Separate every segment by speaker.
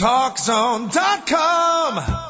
Speaker 1: TalkZone.com.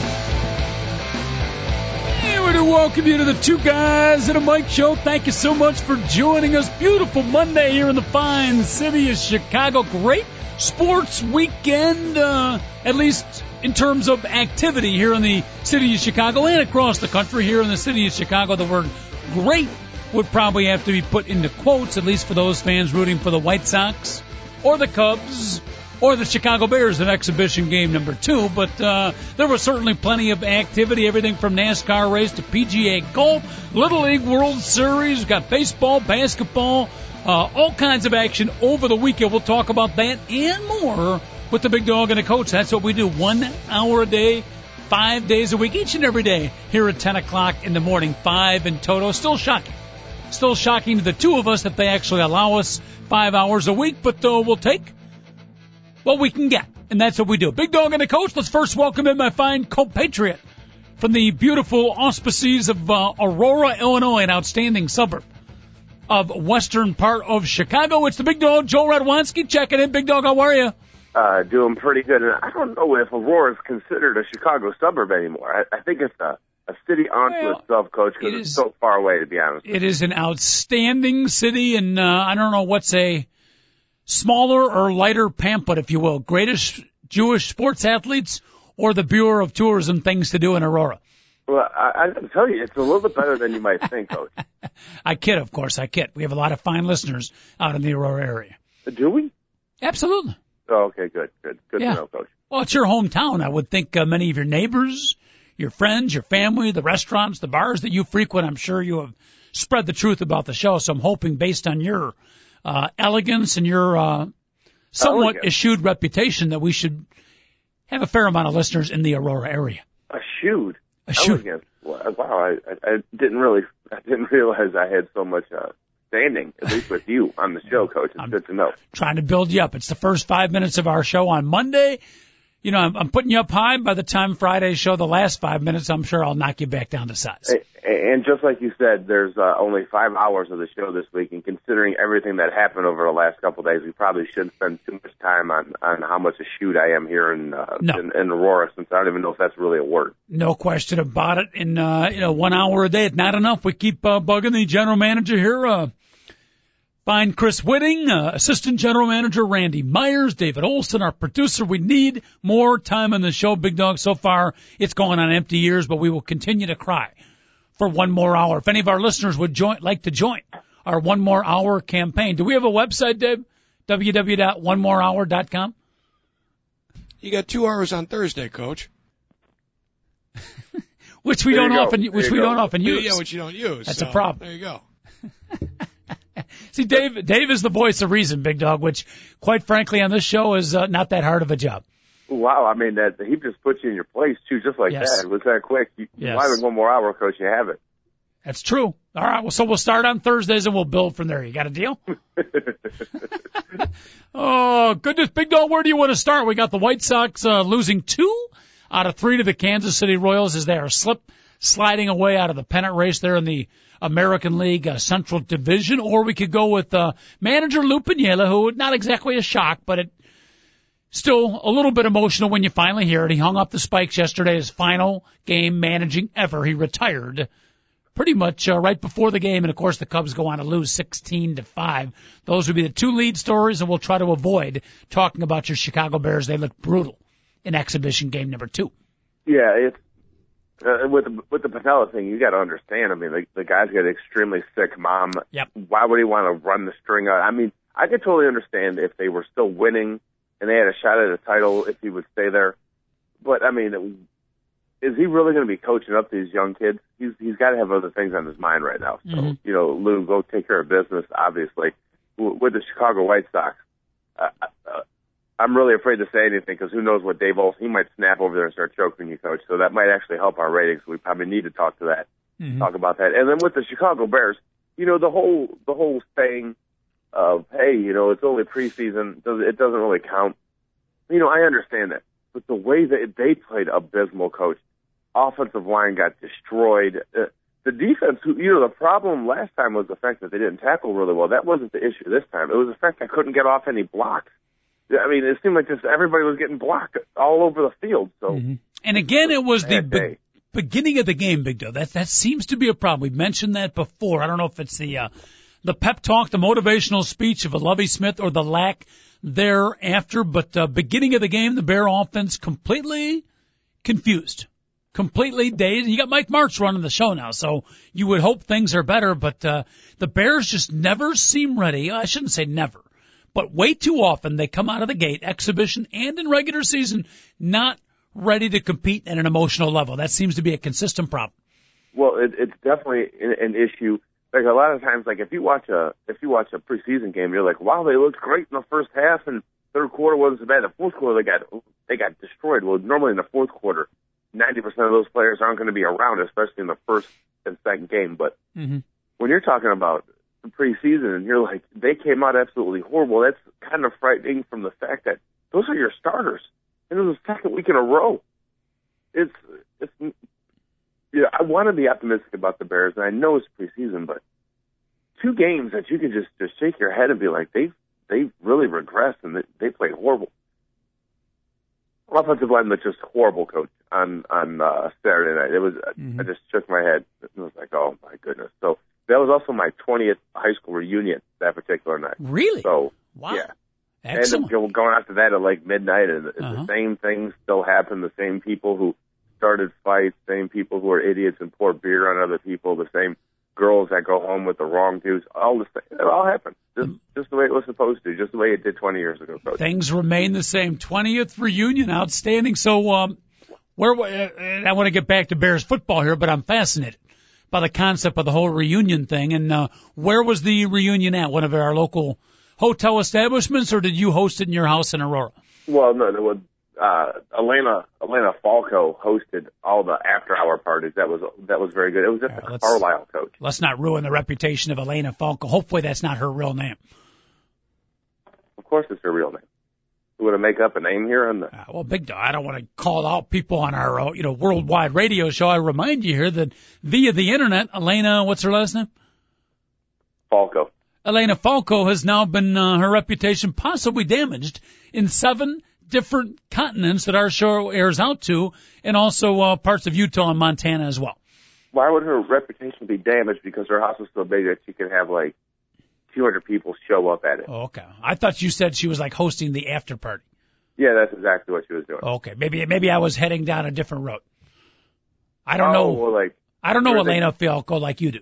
Speaker 2: Welcome you to the Two Guys and a Mic Show. Thank you so much for joining us. Beautiful Monday here in the fine city of Chicago. Great sports weekend, uh, at least in terms of activity here in the city of Chicago and across the country. Here in the city of Chicago, the word great would probably have to be put into quotes, at least for those fans rooting for the White Sox or the Cubs or the Chicago Bears in exhibition game number two. But uh, there was certainly plenty of activity, everything from NASCAR race to PGA golf, Little League World Series, We've got baseball, basketball, uh, all kinds of action over the weekend. We'll talk about that and more with the big dog and the coach. That's what we do, one hour a day. Five days a week, each and every day, here at 10 o'clock in the morning, five in total. Still shocking. Still shocking to the two of us that they actually allow us five hours a week, but uh, we'll take what we can get. And that's what we do. Big Dog and the Coach, let's first welcome in my fine compatriot from the beautiful auspices of uh, Aurora, Illinois, an outstanding suburb of western part of Chicago. It's the Big Dog, Joe Radwanski, checking in. Big Dog, how are you?
Speaker 3: Uh, doing pretty good. And I don't know if Aurora is considered a Chicago suburb anymore. I, I think it's a, a city unto
Speaker 2: Well,
Speaker 3: itself, Coach, because
Speaker 2: it
Speaker 3: it's so far away, to be honest.
Speaker 2: It is an outstanding city, and uh, I don't know what's a smaller or lighter pamphlet, if you will. Greatest Jewish sports athletes or the Bureau of Tourism things to do in Aurora.
Speaker 3: Well, I, I tell you, it's a little bit better than you might think, Coach.
Speaker 2: I kid, of course, I kid. We have a lot of fine listeners out in the Aurora area.
Speaker 3: Do we?
Speaker 2: Absolutely.
Speaker 3: Oh, okay, good, good, good
Speaker 2: Yeah.
Speaker 3: to know, Coach.
Speaker 2: Well, it's your hometown. I would think uh, many of your neighbors, your friends, your family, the restaurants, the bars that you frequent, I'm sure you have spread the truth about the show. So I'm hoping based on your uh, elegance and your uh, somewhat
Speaker 3: Elegance.
Speaker 2: eschewed reputation that we should have a fair amount of listeners in the Aurora area.
Speaker 3: Eschewed. shoot.
Speaker 2: A
Speaker 3: Wow, I, I, I didn't really, I didn't realize I had so much uh, standing, at least with you on the show, Coach. It's good to know.
Speaker 2: Trying to build you up. It's the first five minutes of our show on Monday. You know, I'm, I'm putting you up high. By the time Friday's show, the last five minutes, I'm sure I'll knock you back down to size.
Speaker 3: And just like you said, there's uh, only five hours of the show this week, and considering everything that happened over the last couple of days, we probably shouldn't spend too much time on on how much a shoot I am here in uh,
Speaker 2: No.
Speaker 3: in, in Aurora, since I don't even know if that's really a word.
Speaker 2: No question about it. In uh, you know, one hour a day, it's not enough. We keep uh, bugging the general manager here. Uh, find Chris Whitting, uh, assistant general manager Randy Myers, David Olson, our producer. We need more time on the show, Big Dog. So far, it's going on empty ears, but we will continue to cry for one more hour. If any of our listeners would join, like to join our one more hour campaign, do we have a website, Dave? www.onemorehour.com.
Speaker 4: You got two hours on Thursday, Coach.
Speaker 2: Which we
Speaker 3: There
Speaker 2: don't often,
Speaker 3: There
Speaker 2: which
Speaker 3: you
Speaker 2: we
Speaker 3: go.
Speaker 2: don't often use.
Speaker 4: Yeah, which you don't use.
Speaker 2: That's a problem.
Speaker 4: There you go.
Speaker 2: See, Dave, Dave is the voice of reason, Big Dog, which, quite frankly, on this show is uh, not that hard of a job.
Speaker 3: Wow, I mean that he just puts you in your place too, just like
Speaker 2: Yes.
Speaker 3: that. It was that quick. You,
Speaker 2: Yes.
Speaker 3: Why in one more hour, Coach? You have it.
Speaker 2: That's true. All right. Well, so we'll start on Thursdays and we'll build from there. You got a deal? oh, goodness. Big Dog, where do you want to start? We got the White Sox uh, losing two out of three to the Kansas City Royals as they are slip sliding away out of the pennant race there in the American League uh, Central Division. Or we could go with uh, manager Lou Piniella, who not exactly a shock, but it still a little bit emotional when you finally hear it. He hung up the spikes yesterday, his final game managing ever. He retired pretty much uh, right before the game, and of course the Cubs go on to lose 16 to five. Those would be the two lead stories, and we'll try to avoid talking about your Chicago Bears. They look brutal in exhibition game number two.
Speaker 3: Yeah, it's uh, with with the Piniella thing. You got to understand. I mean, the, the guy's got an extremely sick mom.
Speaker 2: Yep.
Speaker 3: Why would he want to run the string out? I mean, I could totally understand if they were still winning and they had a shot at a title if he would stay there. But I mean, is he really going to be coaching up these young kids? He's he's got to have other things on his mind right now. So
Speaker 2: Mhm.
Speaker 3: you know, Lou, go take care of business. Obviously, W- with the Chicago White Sox. Uh, uh, I'm really afraid to say anything because who knows what Dave Olson, he might snap over there and start choking you, coach. So that might actually help our ratings. We probably need to talk to that,
Speaker 2: Mhm.
Speaker 3: talk about that. And then with the Chicago Bears, you know, the whole, the whole saying of, hey, you know, it's only preseason, it doesn't really count. You know, I understand that. But the way that they played abysmal, coach, offensive line got destroyed. Uh, the defense, who- you know, the problem last time was the fact that they didn't tackle really well. That wasn't the issue this time. It was the fact they couldn't get off any blocks. I mean, it seemed like just everybody was getting blocked all over the field. So
Speaker 2: Mhm. And again, it was the be- beginning of the game, Big Doe. That that seems to be a problem. We've mentioned that before. I don't know if it's the uh, the pep talk, the motivational speech of a Lovie Smith, or the lack thereafter. But uh, beginning of the game, the Bear offense completely confused, completely dazed. You got Mike Martz running the show now, so you would hope things are better. But uh, the Bears just never seem ready. I shouldn't say never, but way too often they come out of the gate, exhibition and in regular season, not ready to compete at an emotional level. That seems to be a consistent problem.
Speaker 3: Well, it, it's definitely an, an issue. Like a lot of times, like if you watch a if you watch a preseason game, you're like, wow, they looked great in the first half, and third quarter wasn't so bad. The fourth quarter, they got they got destroyed. Well, normally in the fourth quarter, ninety percent of those players aren't going to be around, especially in the first and second game. But
Speaker 2: Mm-hmm.
Speaker 3: when you're talking about preseason, and you're like, they came out absolutely horrible. That's kind of frightening from the fact that those are your starters, and it was the second week in a row. It's it's yeah, I want to be optimistic about the Bears, and I know it's preseason, but two games that you can just just shake your head and be like, they they really regressed and they, they played horrible. Offensive line was just horrible, coach. On on uh, Saturday night, it was
Speaker 2: Mhm.
Speaker 3: I just shook my head. It was like, oh my goodness. So that was also my 20th high school reunion that particular night.
Speaker 2: Really?
Speaker 3: So
Speaker 2: wow.
Speaker 3: yeah,
Speaker 2: Excellent.
Speaker 3: and go- going after that at like midnight, and
Speaker 2: Uh-huh.
Speaker 3: the same things still happen. The same people who started fights, same people who are idiots and pour beer on other people, the same girls that go home with the wrong dudes. All the same, it all happened. Just, just the way it was supposed to, just the way it did 20 years ago. Coach.
Speaker 2: Things remain the same. 20th reunion, outstanding. So, um, where, uh, I want to get back to Bears football here, but I'm fascinated by the concept of the whole reunion thing. And, uh, where was the reunion at? One of our local hotel establishments, or did you host it in your house in Aurora?
Speaker 3: Well, no, there was uh, Elena Elena Falco hosted all the after hour parties. That was that was very good. It was just
Speaker 2: All right,
Speaker 3: a Carlisle coach.
Speaker 2: Let's not ruin the reputation of Elena Falco. Hopefully that's not her real name.
Speaker 3: Of course, it's her real name. We want to make up a name here on the
Speaker 2: Uh, well, big dog. I don't want to call out people on our, uh, you know, worldwide radio show. I remind you here that via the internet, Elena, what's her last name?
Speaker 3: Falco.
Speaker 2: Elena Falco has now been uh, her reputation possibly damaged in seven different continents that our show airs out to, and also uh, parts of Utah and Montana as well.
Speaker 3: Why would her reputation be damaged because her house is so big that she could have like 200 people show up at it?
Speaker 2: Oh, okay, I thought you said she was like hosting the after party.
Speaker 3: Yeah, that's exactly what she was doing.
Speaker 2: Okay, maybe maybe I was heading down a different road. I don't
Speaker 3: oh,
Speaker 2: know.
Speaker 3: Well, like
Speaker 2: I don't know
Speaker 3: sure they-
Speaker 2: Elena Falco like you do.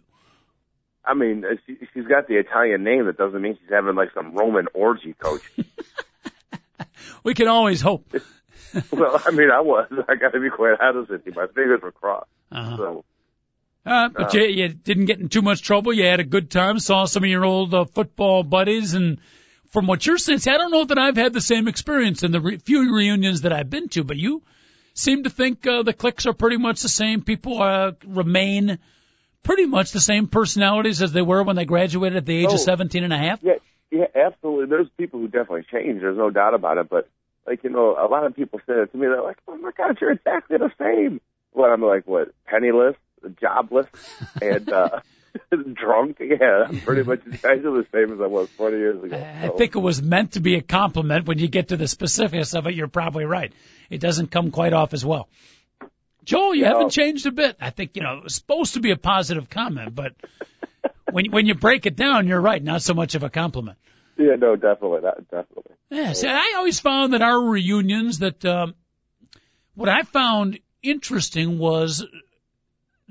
Speaker 3: I mean, uh, she, she's got the Italian name. That doesn't mean she's having like some Roman orgy, coach.
Speaker 2: We can always hope.
Speaker 3: well, I mean, I was. I got to be quite honest with you. My fingers were crossed.
Speaker 2: Uh-huh.
Speaker 3: So
Speaker 2: Uh, but
Speaker 3: Uh,
Speaker 2: you, you didn't get in too much trouble. You had a good time. Saw some of your old uh, football buddies, and from what you're saying, I don't know that I've had the same experience in the re- few reunions that I've been to. But you seem to think uh, the cliques are pretty much the same. People uh, remain pretty much the same personalities as they were when they graduated at the age
Speaker 3: Oh.
Speaker 2: of 17 and a half.
Speaker 3: yeah, yeah, absolutely. There's people who definitely change. There's no doubt about it. But like you know, a lot of people say it to me. They're like, "Oh my God, you're exactly the same." Well, I'm like, what? Penniless, jobless, and uh drunk. Yeah, I'm pretty much exactly the same as I was 20 years ago.
Speaker 2: I think it was meant to be a compliment. When you get to the specifics of it, you're probably right. It doesn't come quite off as well. Joel, you
Speaker 3: No.
Speaker 2: haven't changed a bit. I think you know it was supposed to be a positive comment, but when when you break it down, you're right. Not so much of a compliment.
Speaker 3: yeah, no, definitely, not, definitely.
Speaker 2: Yeah, see, I always found that our reunions that um, what I found interesting was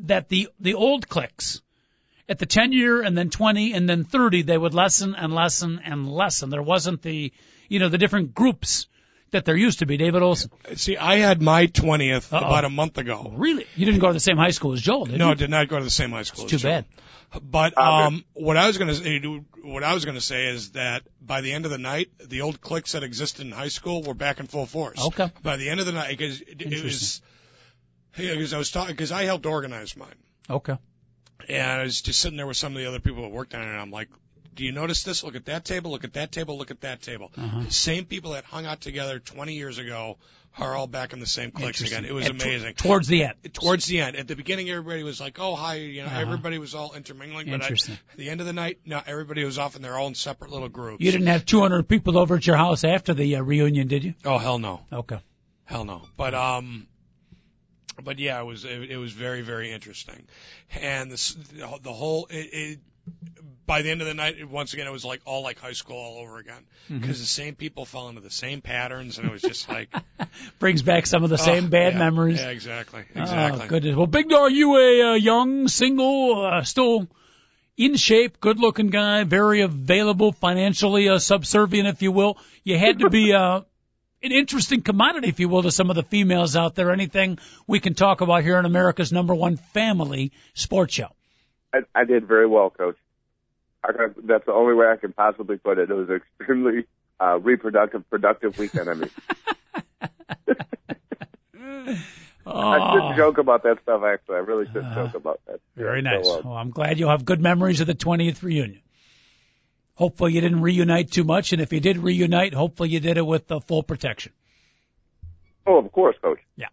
Speaker 2: that the the old cliques at the 10 year and then 20 and then 30 they would lessen and lessen and lessen. There wasn't the you know the different groups that there used to be. David Olson.
Speaker 4: See, I had my 20th
Speaker 2: Uh-oh.
Speaker 4: about a month ago.
Speaker 2: Really? You didn't go to the same high school as Joel, did
Speaker 4: No,
Speaker 2: you?
Speaker 4: I did not go to the same high school.
Speaker 2: Too
Speaker 4: as Joe.
Speaker 2: bad.
Speaker 4: But um, what I was going to say, what I was going to say is that by the end of the night, the old cliques that existed in high school were back in full force.
Speaker 2: Okay.
Speaker 4: By the end of the night, because it, it was, because I was talking, because I helped organize mine,
Speaker 2: Okay.
Speaker 4: and I was just sitting there with some of the other people that worked on it, and I'm like, do you notice this? Look at that table. Look at that table. Look at that table.
Speaker 2: Uh-huh.
Speaker 4: The same people that hung out together 20 years ago are all back in the same cliques again. It was
Speaker 2: At
Speaker 4: amazing.
Speaker 2: towards the end.
Speaker 4: Towards the end, at the beginning, everybody was like, "Oh, hi," you know,
Speaker 2: Uh-huh.
Speaker 4: everybody was all intermingling. But at
Speaker 2: Interesting.
Speaker 4: the end of the night, no, everybody was off in their own separate little groups.
Speaker 2: You didn't have 200 people over at your house after the uh, reunion, did you?
Speaker 4: Oh hell no,
Speaker 2: Okay.
Speaker 4: hell no. But um, but yeah, it was it, it was very very interesting, and this the whole it, it by the end of the night, it, once again, it was like all like high school all over again
Speaker 2: Mm-hmm.
Speaker 4: because the same people fell into the same patterns, and it was just like
Speaker 2: Brings back some of the same
Speaker 4: oh,
Speaker 2: bad
Speaker 4: yeah,
Speaker 2: memories.
Speaker 4: Yeah, exactly, exactly.
Speaker 2: Oh, goodness. Well, Big Dog, you a uh, young, single, uh, still in shape, good looking guy, very available, financially uh, subservient, if you will. You had to be uh, an interesting commodity, if you will, to some of the females out there. Anything we can talk about here in America's number one family sports show.
Speaker 3: I, I did very well, Coach. I, that's the only way I can possibly put it. It was an extremely uh, reproductive, productive weekend. I mean, I should
Speaker 2: Oh,
Speaker 3: joke about that stuff. Actually, I really should joke about that.
Speaker 2: very nice.
Speaker 3: So, uh,
Speaker 2: Well, I'm glad you'll have good memories of the 20th reunion. Hopefully you didn't reunite too much, and if you did reunite, hopefully you did it with the full protection.
Speaker 3: oh, of course, Coach. Yeah.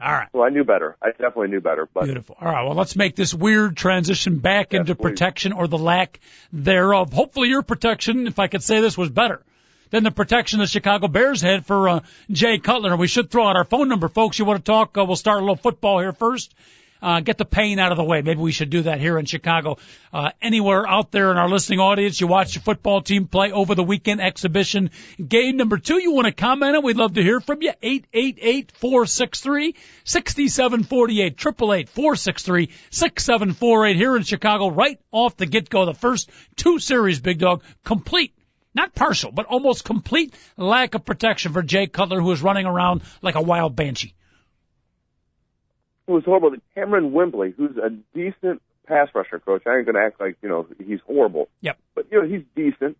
Speaker 2: All right.
Speaker 3: Well, I knew better. I definitely knew better. But
Speaker 2: Beautiful. All right. Well, let's make this weird transition back
Speaker 3: Yes,
Speaker 2: into
Speaker 3: please.
Speaker 2: protection or the lack thereof. Hopefully your protection, if I could say this, was better than the protection the Chicago Bears had for uh, Jay Cutler. We should throw out our phone number, folks. You want to talk? Uh, we'll start a little football here first. Uh, get the pain out of the way. Maybe we should do that here in Chicago. Uh, anywhere out there in our listening audience, you watch your football team play over the weekend exhibition game number two. You want to comment on? We'd love to hear from you. 888-463-6748. Triple eight four six three six seven four eight here in Chicago. Right off the get go, the first two series, big dog, complete. Not partial, but almost complete lack of protection for Jay Cutler, who is running around like a wild banshee.
Speaker 3: It was horrible. Kamerion Wimbley, who's a decent pass rusher, Coach. I ain't going to act like you know he's horrible.
Speaker 2: Yep.
Speaker 3: But you know he's decent.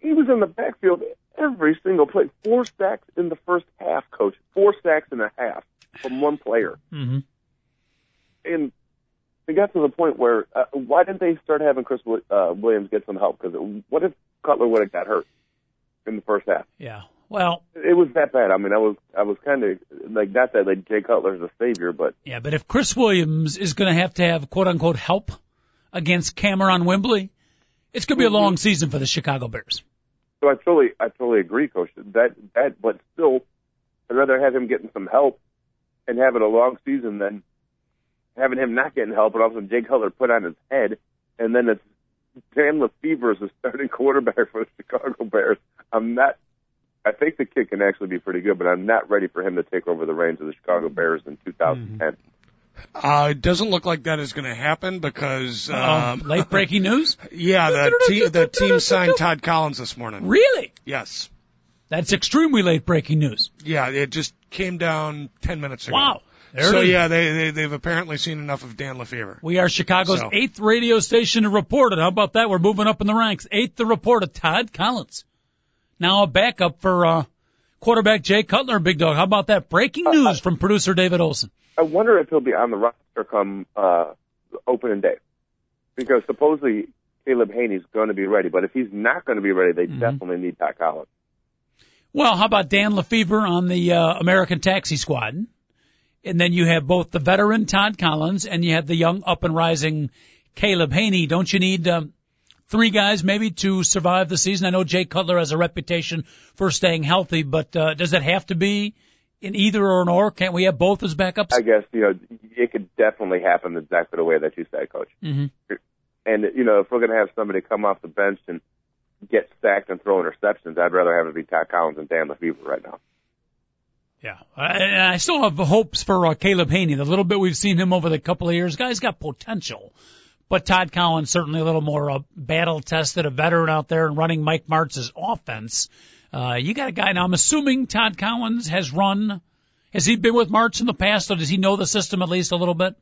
Speaker 3: He was in the backfield every single play. Four sacks in the first half, Coach. Four sacks and a half from one player.
Speaker 2: Mm-hmm.
Speaker 3: and it got to the point where uh, why didn't they start having Chris uh, Williams get some help? Because what if Cutler would have got hurt in the first half?
Speaker 2: Yeah. Well,
Speaker 3: It was that bad. I mean, I was I was kind of like not that like Jay Cutler's a savior, but
Speaker 2: Yeah, but if Chris Williams is going to have to have quote unquote help against Kamerion Wimbley, it's going to be a mm-hmm. long season for the Chicago Bears.
Speaker 3: so I totally I totally agree, Coach. That that but still, I'd rather have him getting some help and having a long season than having him not getting help and also Jay Cutler put on his head, and then it's Dan LeFevour is the starting quarterback for the Chicago Bears. I'm not. I think the kid can actually be pretty good, but I'm not ready for him to take over the reins of the Chicago Bears in 2010.
Speaker 4: Uh, it doesn't look like that is going to happen because
Speaker 2: Um,
Speaker 4: um,
Speaker 2: late breaking news?
Speaker 4: yeah, the team the team signed Todd Collins this morning.
Speaker 2: Really?
Speaker 4: Yes.
Speaker 2: That's extremely late breaking news.
Speaker 4: Yeah, it just came down ten minutes ago.
Speaker 2: Wow. There
Speaker 4: so yeah, they, they they've apparently seen enough of Dan LeFevour.
Speaker 2: We are Chicago's
Speaker 4: So-
Speaker 2: eighth radio station to report it. How about that? We're moving up in the ranks. Eighth to report it. Todd Collins. Now a backup for uh, quarterback Jay Cutler, Big Dog. How about that? Breaking news from producer David Olson.
Speaker 3: I wonder if he'll be on the roster come uh, opening day, because supposedly Caleb Hanie's going to be ready. But if he's not going to be ready, they definitely need Todd Collins.
Speaker 2: Well, how about Dan LeFevour on the uh, American Taxi Squad? And then you have both the veteran Todd Collins and you have the young up and rising Caleb Hanie. Don't you need um, three guys maybe to survive the season? I know Jay Cutler has a reputation for staying healthy, but uh, does it have to be in either or an or? Can't we have both as backups?
Speaker 3: I guess you know it could definitely happen exactly the way that you said, Coach.
Speaker 2: hmm
Speaker 3: And you know if we're going to have somebody come off the bench and get sacked and throw interceptions, I'd rather have it be Todd Collins and Dan LeFevour right now.
Speaker 2: Yeah, I- and I still have hopes for uh, Caleb Hanie. The little bit we've seen him over the couple of years, guy's got potential. But Todd Collins certainly a little more uh, battle tested, a veteran out there and running Mike Martz's offense. Uh, you got a guy now. I'm assuming Todd Collins has run. Has he been with Martz in the past, or does he know the system at least a little bit?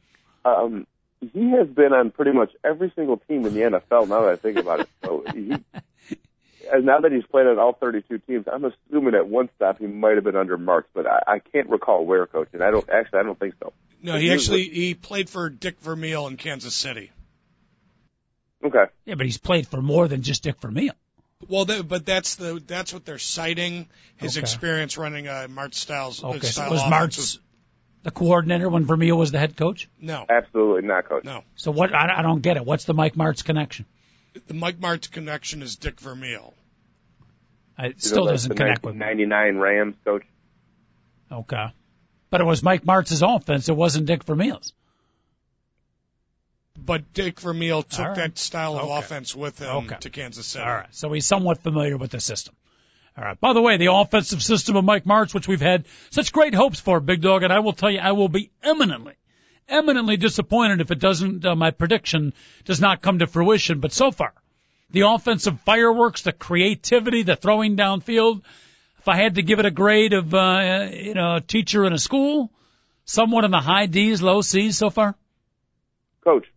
Speaker 3: Um, he has been on pretty much every single team in the NFL. Now that I think about it, so he, and now that he's played on all 32 teams, I'm assuming at one stop he might have been under Martz, but I, I can't recall where, coach. And I don't actually, I don't think so.
Speaker 4: No, he actually he played for Dick Vermeil in Kansas City.
Speaker 3: Okay.
Speaker 2: Yeah, but he's played for more than just Dick Vermeil.
Speaker 4: Well, they, but that's the that's what they're citing his
Speaker 2: Okay.
Speaker 4: experience running uh, a Martz Styles.
Speaker 2: Uh, okay, so was
Speaker 4: offense
Speaker 2: Martz the coordinator when Vermeil was the head coach?
Speaker 4: No,
Speaker 3: Absolutely not, coach.
Speaker 4: no.
Speaker 2: So what? I, I don't get it. What's the Mike Martz connection?
Speaker 4: The Mike Martz connection is Dick Vermeil.
Speaker 2: I, it
Speaker 3: You
Speaker 2: still
Speaker 3: know,
Speaker 2: doesn't
Speaker 3: the
Speaker 2: connect with ninety
Speaker 3: nine Rams, coach.
Speaker 2: Okay, but it was Mike Martz's offense. It wasn't Dick Vermeil's.
Speaker 4: But Dick Vermeil took
Speaker 2: All right.
Speaker 4: that style of
Speaker 2: Okay.
Speaker 4: offense with him
Speaker 2: Okay.
Speaker 4: to Kansas City.
Speaker 2: All right, so he's somewhat familiar with the system. All right. By the way, the offensive system of Mike Martz, which we've had such great hopes for, Big Dog, and I will tell you, I will be eminently, eminently disappointed if it doesn't. Uh, my prediction does not come to fruition. But so far, the offensive fireworks, the creativity, the throwing downfield. If I had to give it a grade of, uh, you know, a teacher in a school, somewhat in the high D's, low C's so far.
Speaker 3: Coach,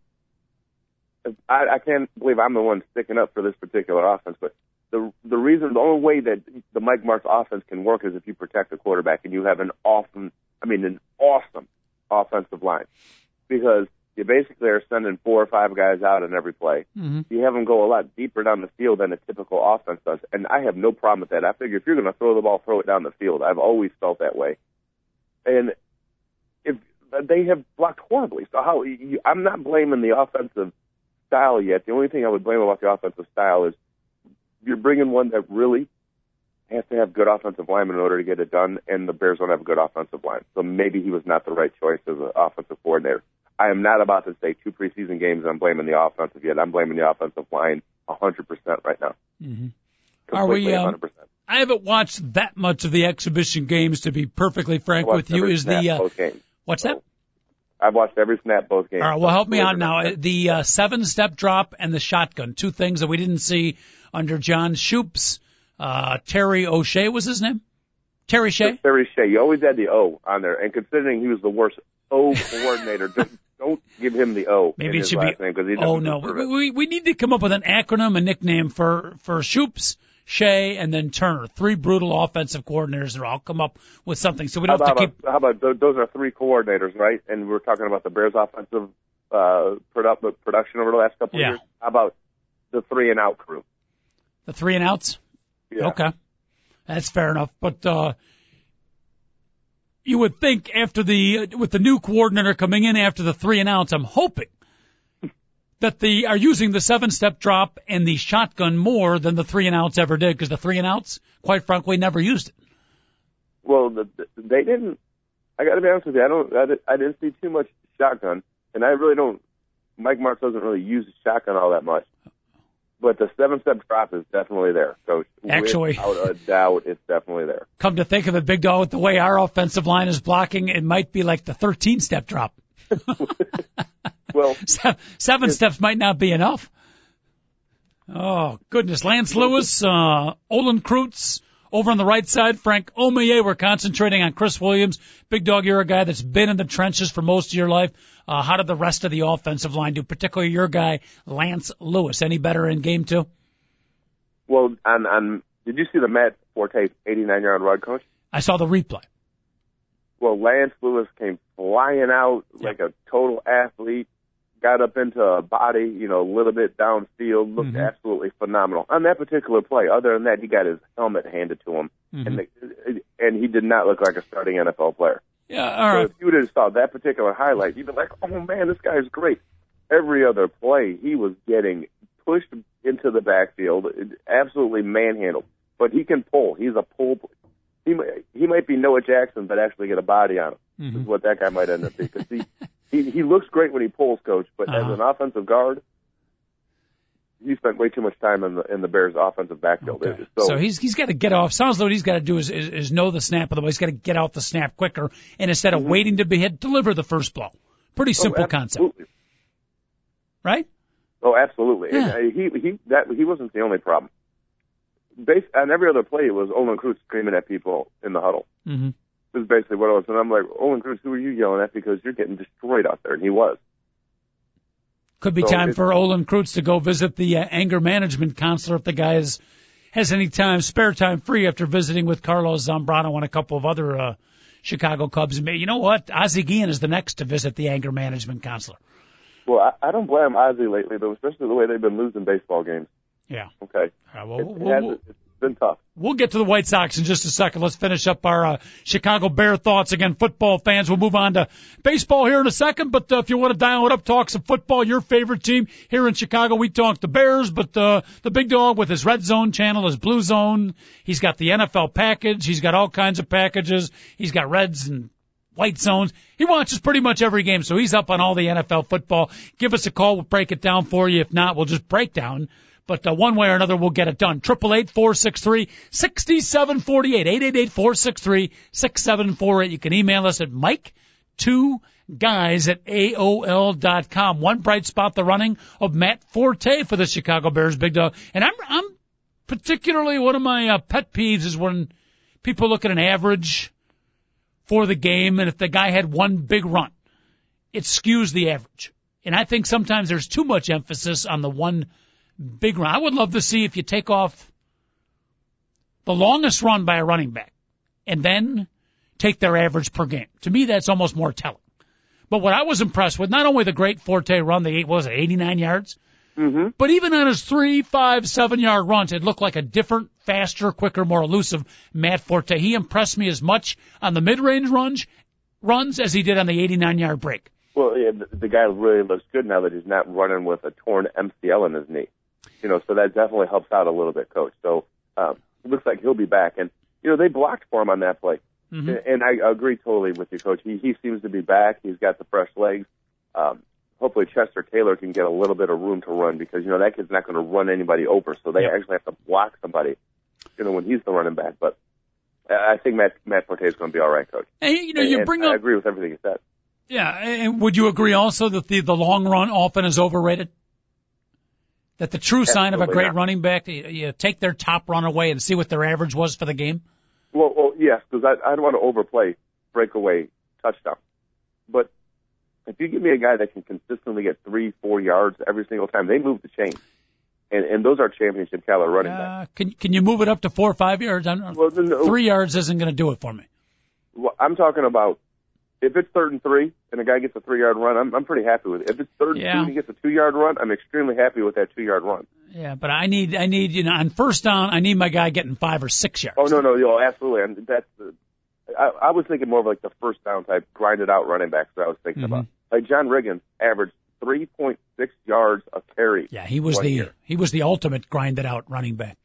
Speaker 3: I, I can't believe I'm the one sticking up for this particular offense, but the the reason, the only way that the Mike Martz offense can work is if you protect the quarterback and you have an awesome, I mean, an awesome offensive line, because you basically are sending four or five guys out in every play.
Speaker 2: Mm-hmm.
Speaker 3: You have them go a lot deeper down the field than a typical offense does, and I have no problem with that. I figure if you're going to throw the ball, throw it down the field. I've always felt that way, and if they have blocked horribly, so how you, I'm not blaming the offensive style yet. The only thing I would blame about the offensive style is you're bringing one that really has to have good offensive linemen in order to get it done, and the Bears don't have a good offensive line. So maybe he was not the right choice as an offensive coordinator. I am not about to say two preseason games and I'm blaming the offensive yet. I'm blaming the offensive line 100% right now.
Speaker 2: Mm-hmm. Are we, um,
Speaker 3: 100%.
Speaker 2: I haven't watched that much of the exhibition games, to be perfectly frank with you. Is the uh, what's that?
Speaker 3: I've watched every snap both games.
Speaker 2: All right, well, help me out now. The uh, seven-step drop and the shotgun, two things that we didn't see under John Shoops. Uh, Terry O'Shea was his name. Terry Shea.
Speaker 3: Terry Shea. You always had the O on there, and considering he was the worst O coordinator, don't, don't give him the O.
Speaker 2: Maybe it should be-
Speaker 3: name
Speaker 2: Oh no, we, we we need to come up with an acronym, a nickname for for Shoops, Shea, and then Turner. Three brutal offensive coordinators, and I'll come up with something. So we don't have to keep.
Speaker 3: how about those are three coordinators, right? And we're talking about the Bears' offensive uh, produ- production over the last couple
Speaker 2: Yeah.
Speaker 3: of years. How about the three and out crew?
Speaker 2: The three and outs.
Speaker 3: Yeah.
Speaker 2: Okay. That's fair enough. But uh you would think after the with the new coordinator coming in after the three and outs, I'm hoping that the are using the seven step drop and the shotgun more than the three and outs ever did because the three and outs, quite frankly, never used it.
Speaker 3: Well, the, the, they didn't. I got to be honest with you. I don't. I, I didn't see too much shotgun, and I really don't. Mike Martz doesn't really use the shotgun all that much. But the seven step drop is definitely there, Coach.
Speaker 2: Actually-
Speaker 3: without a doubt, it's definitely there.
Speaker 2: Come to think of it, Big Dog, with the way our offensive line is blocking, it might be like the 13 step drop.
Speaker 3: Well,
Speaker 2: Se- Seven steps might not be enough. Oh goodness, Lance Louis, uh, Olin Kreutz over on the right side, Frank Omiyale. We're concentrating on Chris Williams. Big dog, you're a guy that's been in the trenches for most of your life. Uh, how did the rest of the offensive line do? Particularly your guy, Lance Louis. Any better in game two?
Speaker 3: well, and on. Did you see the Matt Forte 89 yard run, Coach?
Speaker 2: I saw the replay.
Speaker 3: Well, Lance Louis came flying out like a total athlete, got up into a body, you know, a little bit downfield, looked
Speaker 2: Mhm.
Speaker 3: absolutely phenomenal. On that particular play, other than that, he got his helmet handed to him,
Speaker 2: Mhm.
Speaker 3: and the, and he did not look like a starting NFL player.
Speaker 2: Yeah, all
Speaker 3: So
Speaker 2: right.
Speaker 3: if you would have saw that particular highlight, you'd be like, oh man, this guy's great. Every other play, he was getting pushed into the backfield, absolutely manhandled. But he can pull. He's a pull. He might, he might be Noah Jackson, but actually get a body on him.
Speaker 2: Mhm.
Speaker 3: Is what that guy might end up being. Because he, he he looks great when he pulls, coach. But as
Speaker 2: Uh-huh.
Speaker 3: an offensive guard, he spent way too much time in the in the Bears' offensive backfield.
Speaker 2: Okay.
Speaker 3: So,
Speaker 2: So, he's he's got to get off. Sounds like what he's got to do is, is is know the snap of the ball. He's got to get out the snap quicker, and instead of waiting to be hit, deliver the first blow. Pretty
Speaker 3: Mm-hmm. oh,
Speaker 2: simple concept, right?
Speaker 3: Oh, absolutely.
Speaker 2: Yeah.
Speaker 3: And, uh, he he that he wasn't the only problem. Base on every other play, it was Olin Kreutz screaming at people in the huddle.
Speaker 2: Mm-hmm.
Speaker 3: This is basically what it was. And I'm like, Olin Kreutz, who are you yelling at? Because you're getting destroyed out there. And he was.
Speaker 2: Could be
Speaker 3: So
Speaker 2: time for Olin Kreutz to go visit the uh, anger management counselor if the guy is, has any time, spare time free after visiting with Carlos Zambrano and a couple of other uh, Chicago Cubs. You know what? Ozzie Guillen is the next to visit the anger management counselor.
Speaker 3: Well, I, I don't blame Ozzie lately, though, especially the way they've been losing baseball games.
Speaker 2: Yeah.
Speaker 3: Okay.
Speaker 2: Uh, well,
Speaker 3: It, it
Speaker 2: we'll-
Speaker 3: has,
Speaker 2: we'll-
Speaker 3: it's been tough.
Speaker 2: We'll get to the White Sox in just a second. Let's finish up our uh, Chicago Bear thoughts again. Football fans, we'll move on to baseball here in a second. But uh, if you want to dial it up, talk some football. Your favorite team here in Chicago, we talk the Bears. But uh, the big dog with his Red Zone channel, his Blue Zone, he's got the NFL package. He's got all kinds of packages. He's got Reds and white zones. He watches pretty much every game, so he's up on all the NFL football. Give us a call. We'll break it down for you. If not, we'll just break down. But uh, one way or another, we'll get it done. Triple eight four six three sixty seven forty eight eight eight eight four six three six seven four eight. You can email us at Mike two guys at AOL dot com. One bright spot, the running of Matt Forte for the Chicago Bears, big dog. And I'm I'm particularly one of my uh, pet peeves is when people look at an average for the game, and if the guy had one big run, it skews the average. And I think sometimes there's too much emphasis on the one big run. I would love to see if you take off the longest run by a running back and then take their average per game. To me, that's almost more telling. But what I was impressed with, not only the great Forte run, the eight, what was it, 89 yards?
Speaker 3: Mm-hmm.
Speaker 2: But even on his three, five, seven yard runs, it looked like a different, faster, quicker, more elusive Matt Forte. He impressed me as much on the mid range runs, runs as he did on the 89 yard break.
Speaker 3: Well, yeah, the, the guy really looks good now that he's not running with a torn MCL in his knee. You know, so that definitely helps out a little bit, coach. So um, it looks like he'll be back. And you know, they blocked for him on that play,
Speaker 2: Mm-hmm.
Speaker 3: and, I agree totally with you, coach. He he seems to be back. He's got the fresh legs. Um, hopefully, Chester Taylor can get a little bit of room to run because you know that kid's not going to run anybody over. So they
Speaker 2: Yep.
Speaker 3: actually have to block somebody, you know, when he's the running back. But I I think Matt Matt Forte is going to be all right, coach.
Speaker 2: And you know, you
Speaker 3: And
Speaker 2: bring
Speaker 3: I
Speaker 2: up, I
Speaker 3: agree with everything you said.
Speaker 2: yeah, and would you agree also that the, the long run often is overrated? That the true sign of a great
Speaker 3: not.
Speaker 2: running back, you, you take their top run away and see what their average was for the game?
Speaker 3: Well, well yes, because I, I don't want to overplay breakaway touchdown. But if you give me a guy that can consistently get three, four yards every single time, they move the chain. And, and those are championship caliber running backs.
Speaker 2: Uh, can, can you move it up to four or five yards? I don't,
Speaker 3: Well, then,
Speaker 2: three yards isn't going to do it for me.
Speaker 3: well, I'm talking about if it's third and three and a guy gets a three yard run, I'm, I'm pretty happy with it. If it's third and two and he gets a two yard run, I'm extremely happy with that two yard run.
Speaker 2: Yeah, but I need, I need, you know, on first down, I need my guy getting five or six yards.
Speaker 3: Oh no, no, yo, absolutely. And that's the. I, I was thinking more of like the first down type, grinded out running backs that I was thinking
Speaker 2: Mhm.
Speaker 3: about. Like John Riggins averaged 3.6 yards a carry.
Speaker 2: Yeah, he was the,
Speaker 3: year.
Speaker 2: he was the ultimate grinded out running back.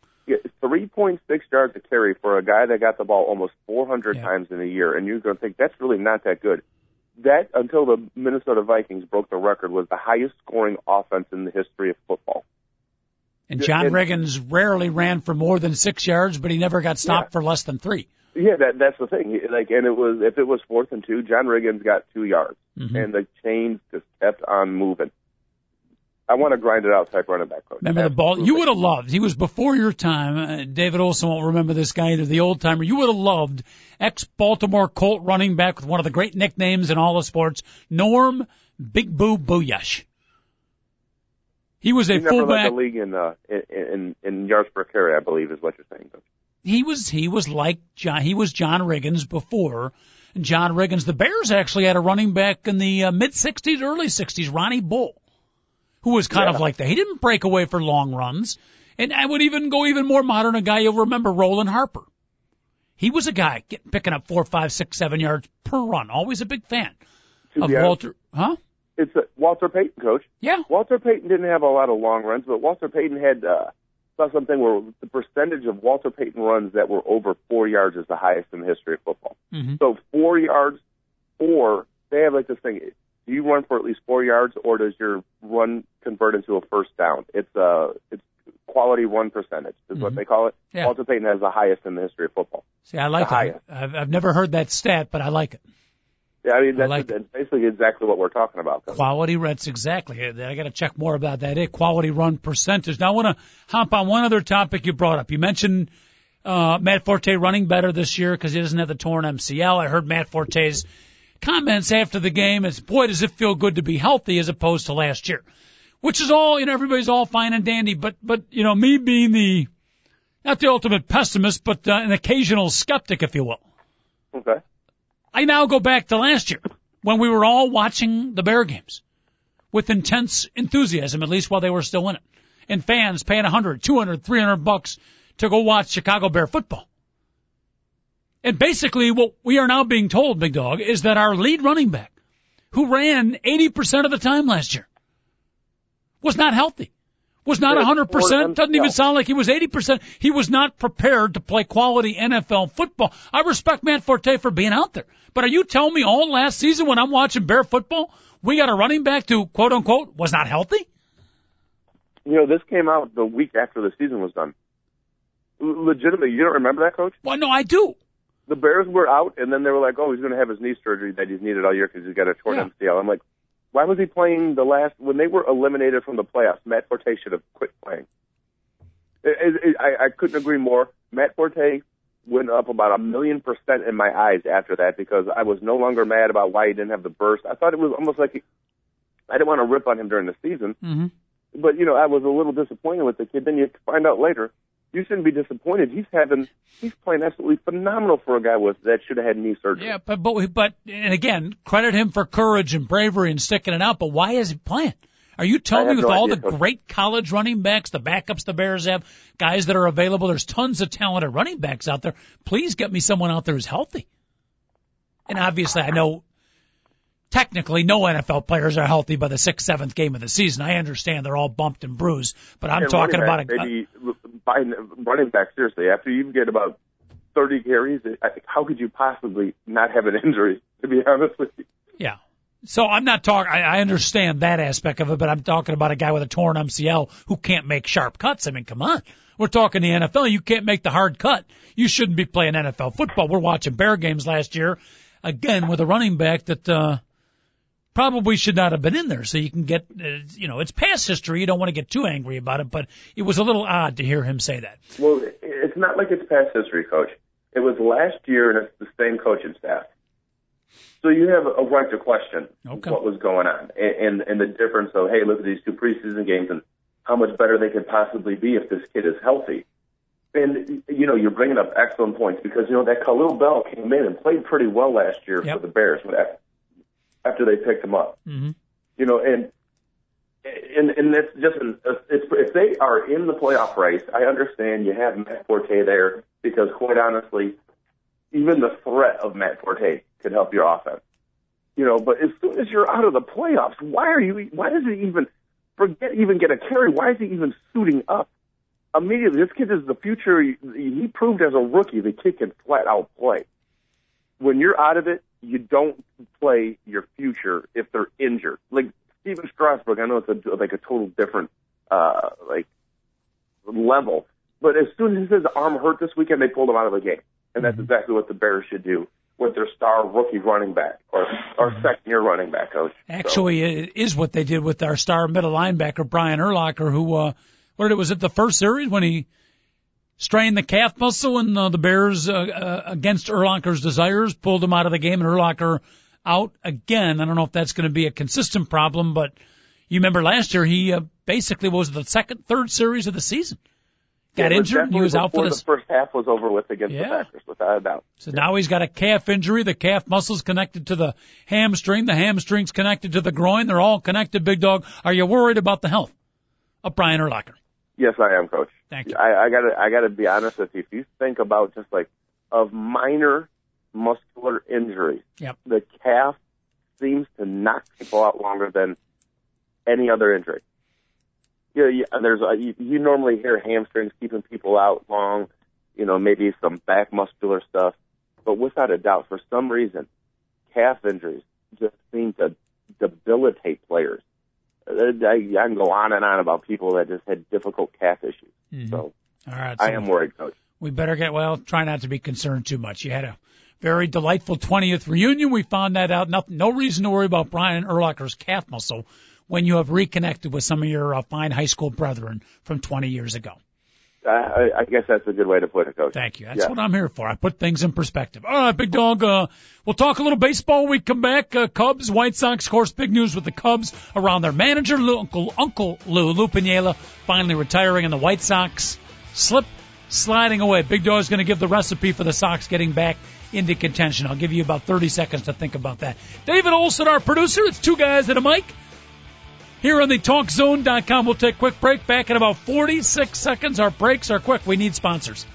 Speaker 3: Yeah, 3.6 yards a carry for a guy that got the ball almost 400
Speaker 2: Yeah.
Speaker 3: times in a year, and you're going to think that's really not that good. That until the Minnesota Vikings broke the record was the highest scoring offense in the history of football.
Speaker 2: And John
Speaker 3: and-
Speaker 2: Riggins rarely ran for more than six yards, but he never got stopped
Speaker 3: Yeah.
Speaker 2: for less than three.
Speaker 3: Yeah, that that's the thing. Like, and it was if it was fourth and two, John Riggins got two yards,
Speaker 2: Mhm.
Speaker 3: and the chains just kept on moving. I want to grind it out type running back coach.
Speaker 2: Remember the ball? You would have loved. He was before your time. Uh, David Olson won't remember this guy either. The old timer. You would have loved ex Baltimore Colt running back with one of the great nicknames in all of sports, Norm Big Boo Bulaich. He was a
Speaker 3: He
Speaker 2: fullback.
Speaker 3: the league in uh in, in in yards per carry, I believe, is what you're saying.
Speaker 2: He was he was like John he was John Riggins before John Riggins. The Bears actually had a running back in the uh, mid '60s, early '60s, Ronnie Bull, who was kind of like that. He didn't break away for long runs, and I would even go even more modern. A guy you'll remember, Roland Harper. He was a guy getting, picking up four, five, six, seven yards per run. Always a big fan
Speaker 3: To
Speaker 2: of
Speaker 3: honest,
Speaker 2: Walter. Huh?
Speaker 3: it's uh, Walter Payton, coach.
Speaker 2: Yeah.
Speaker 3: Walter Payton didn't have a lot of long runs, but Walter Payton had uh, saw something where the percentage of Walter Payton runs that were over four yards is the highest in the history of football.
Speaker 2: hmm
Speaker 3: So four yards, or they have like this thing: do you run for at least four yards, or does your run convert into a first down? It's uh, it's quality run percentage is what
Speaker 2: Mhm.
Speaker 3: they call it.
Speaker 2: Yeah.
Speaker 3: Walter Payton has the highest in the history of football.
Speaker 2: See, I like it. I've, I've never heard that stat, but I like it.
Speaker 3: Yeah, I mean that's,
Speaker 2: like
Speaker 3: that's basically exactly what we're talking about.
Speaker 2: Quality runs, exactly. I got to check more about that. It quality run percentage. Now I want to hop on one other topic you brought up. You mentioned uh, Matt Forte running better this year because he doesn't have the torn MCL. I heard Matt Forte's comments after the game. It's boy, does it feel good to be healthy as opposed to last year, which is all you know. Everybody's all fine and dandy, but but you know me being the not the ultimate pessimist, but uh, an occasional skeptic, if you will.
Speaker 3: Okay.
Speaker 2: I now go back to last year when we were all watching the Bear games with intense enthusiasm, at least while they were still in it. And fans paying 100, 200, 300 bucks to go watch Chicago Bear football. And basically what we are now being told, Big Dog, is that our lead running back, who ran 80% of the time last year, was not healthy was not 100%. Doesn't even sound like he was 80%. He was not prepared to play quality NFL football. I respect Matt Forte for being out there. But are you telling me all last season when I'm watching Bear football, we got a running back who, quote unquote, was not healthy?
Speaker 3: You know, this came out the week after the season was done. Legitimately, you don't remember that, Coach?
Speaker 2: Well, no, I do.
Speaker 3: The Bears were out, and then they were like, "Oh, he's going to have his knee surgery that he's needed all year because he's got a torn
Speaker 2: Yeah.
Speaker 3: MCL." I'm like, why was he playing the last when they were eliminated from the playoffs? Matt Forte should have quit playing. It, it, it, I, I couldn't agree more. Matt Forte went up about a million percent in my eyes after that because I was no longer mad about why he didn't have the burst. I thought it was almost like he, I didn't want to rip on him during the season,
Speaker 2: Mm-hmm.
Speaker 3: but you know I was a little disappointed with the kid. Then you find out later. You shouldn't be disappointed. He's having, he's playing absolutely phenomenal for a guy with that should have had knee surgery.
Speaker 2: Yeah, but, but, but, and again, credit him for courage and bravery and sticking it out, but why is he playing? Are you telling me with
Speaker 3: no
Speaker 2: all
Speaker 3: idea,
Speaker 2: the great college running backs, the backups the Bears have, guys that are available, there's tons of talented running backs out there. Please get me someone out there who's healthy. And obviously I know technically no NFL players are healthy by the sixth, seventh game of the season. I understand they're all bumped and bruised, but I'm
Speaker 3: And
Speaker 2: talking about a,
Speaker 3: maybe by running back seriously. After you get about thirty carries, how could you possibly not have an injury? To be honest with you,
Speaker 2: Yeah. So I'm not talking. I I understand that aspect of it, but I'm talking about a guy with a torn MCL who can't make sharp cuts. I mean, come on. We're talking the NFL. You can't make the hard cut. You shouldn't be playing NFL football. We're watching Bear games last year, again with a running back that uh, probably should not have been in there. So you can get, uh, you know, it's past history. You don't want to get too angry about it, but it was a little odd to hear him say that.
Speaker 3: well, it's not like it's past history, coach. It was last year, and it's the same coaching staff. So you have a right to question
Speaker 2: Okay.
Speaker 3: what was going on and, and and the difference of hey, look at these two preseason games and how much better they could possibly be if this kid is healthy. And you know, you're bringing up excellent points because you know that Kahlil Bell came in and played pretty well last year
Speaker 2: Yep.
Speaker 3: for the Bears when- after they picked him up.
Speaker 2: Mm-hmm.
Speaker 3: You know, and and and it's just an, it's if they are in the playoff race, I understand you have Matt Forte there because quite honestly, even the threat of Matt Forte could help your offense. You know, but as soon as you're out of the playoffs, why are you? Why does he even forget even get a carry? Why is he even suiting up? Immediately, this kid is the future. He he proved as a rookie the kid can flat out play. When you're out of it, you don't play your future if they're injured. Like Stephen Strasburg, I know it's a, like a total different uh like level, but as soon as his arm hurt this weekend, they pulled him out of the game, and that's exactly what the Bears should do with their star rookie running back or or second year running back coach. So-
Speaker 2: Actually, it is what they did with our star middle linebacker Brian Urlacher, who uh, what did it was it the first series when he strained the calf muscle and uh, the Bears uh, uh, against Urlacher's desires pulled him out of the game and Urlacher out again. I don't know if that's going to be a consistent problem, but you remember last year he uh, basically was the second, third series of the season. Got
Speaker 3: was
Speaker 2: injured and he was out for this.
Speaker 3: the first half was over with against
Speaker 2: Yeah.
Speaker 3: the Packers, without a doubt.
Speaker 2: So now he's got a calf injury. The calf muscle's connected to the hamstring. The hamstring's connected to the groin. They're all connected, big dog. Are you worried about the health of Brian Urlacher?
Speaker 3: Yes, I am, coach.
Speaker 2: Thank you.
Speaker 3: I, I gotta, I gotta be honest with you. If you think about just like of minor muscular injury,
Speaker 2: Yep.
Speaker 3: the calf seems to knock people out longer than any other injury. You know, you, there's a, you, you normally hear hamstrings keeping people out long, you know, maybe some back muscular stuff, but without a doubt, for some reason, calf injuries just seem to debilitate players. I, I can go on and on about people that just had difficult calf issues.
Speaker 2: Mhm.
Speaker 3: So
Speaker 2: All right. So
Speaker 3: I am worried, coach.
Speaker 2: we better get, well, try not to be concerned too much. You had a very delightful 20th reunion. We found that out. Nothing, no reason to worry about Brian Urlacher's calf muscle when you have reconnected with some of your uh, fine high school brethren from 20 years ago.
Speaker 3: I, I guess that's a good way to put it, Coach.
Speaker 2: Thank you. That's
Speaker 3: Yeah.
Speaker 2: what I'm here for. I put things in perspective. All right, big dog. Uh, we'll talk a little baseball. when We come back. Uh, Cubs, White Sox. Of course, big news with the Cubs around their manager, Uncle Uncle Lou Lou Piniella, finally retiring, and the White Sox slip sliding away. Big dog's going to give the recipe for the Sox getting back into contention. I'll give you about 30 seconds to think about that. David Olson, our producer. It's two guys and a mic. Here on the TalkZone.com, we'll take a quick break. Back in about 46 seconds. Our breaks are quick. We need sponsors.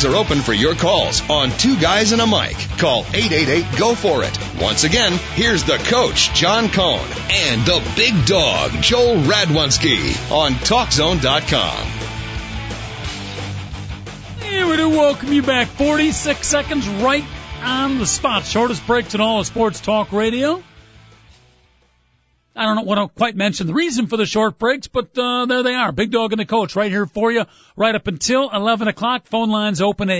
Speaker 5: Lines are open for your calls on Two Guys and a Mic. Call 888 Go For It. Once again, here's the coach, John Cohn, and the big dog, Joel Radwanski on TalkZone.com.
Speaker 2: And we do welcome you back. 46 seconds right on the spot. Shortest breaks in all of sports talk radio. I don't want to quite mention the reason for the short breaks, but uh, there they are. Big Dog and the Coach right here for you, right up until 11 o'clock. Phone lines open at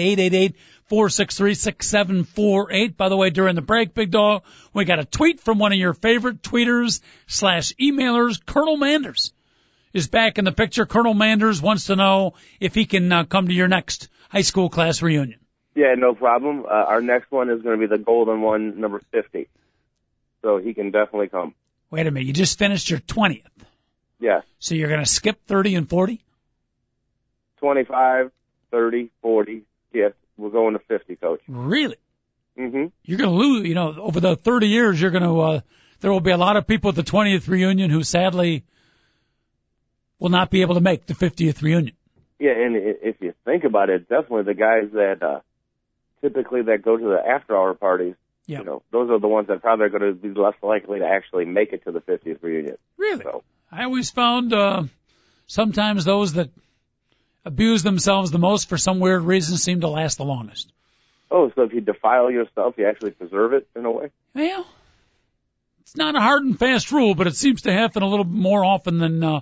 Speaker 2: 888-463-6748. By the way, during the break, Big Dog, we got a tweet from one of your favorite tweeters slash emailers, Colonel Manders is back in the picture. Colonel Manders wants to know if he can uh, come to your next high school class reunion.
Speaker 3: Yeah, no problem. Uh, our next one is going to be the golden one, number 50. So he can definitely come.
Speaker 2: Wait a minute, you just finished your 20th.
Speaker 3: Yes.
Speaker 2: So you're going to skip 30 and 40?
Speaker 3: 25, 30, 40. Yes. We're going to 50, coach.
Speaker 2: Really?
Speaker 3: Mm-hmm.
Speaker 2: You're going to lose, you know, over the 30 years, you're going to, uh, there will be a lot of people at the 20th reunion who sadly will not be able to make the 50th reunion.
Speaker 3: Yeah, and if you think about it, definitely the guys that uh, typically that go to the after hour parties,
Speaker 2: Yeah.
Speaker 3: you know, those are the ones that probably are going to be less likely to actually make it to the 50th reunion.
Speaker 2: Really?
Speaker 3: So,
Speaker 2: I always found, uh, sometimes those that abuse themselves the most for some weird reason seem to last the longest.
Speaker 3: oh, so if you defile yourself, you actually preserve it in a way.
Speaker 2: Well, it's not a hard and fast rule, but it seems to happen a little more often than uh,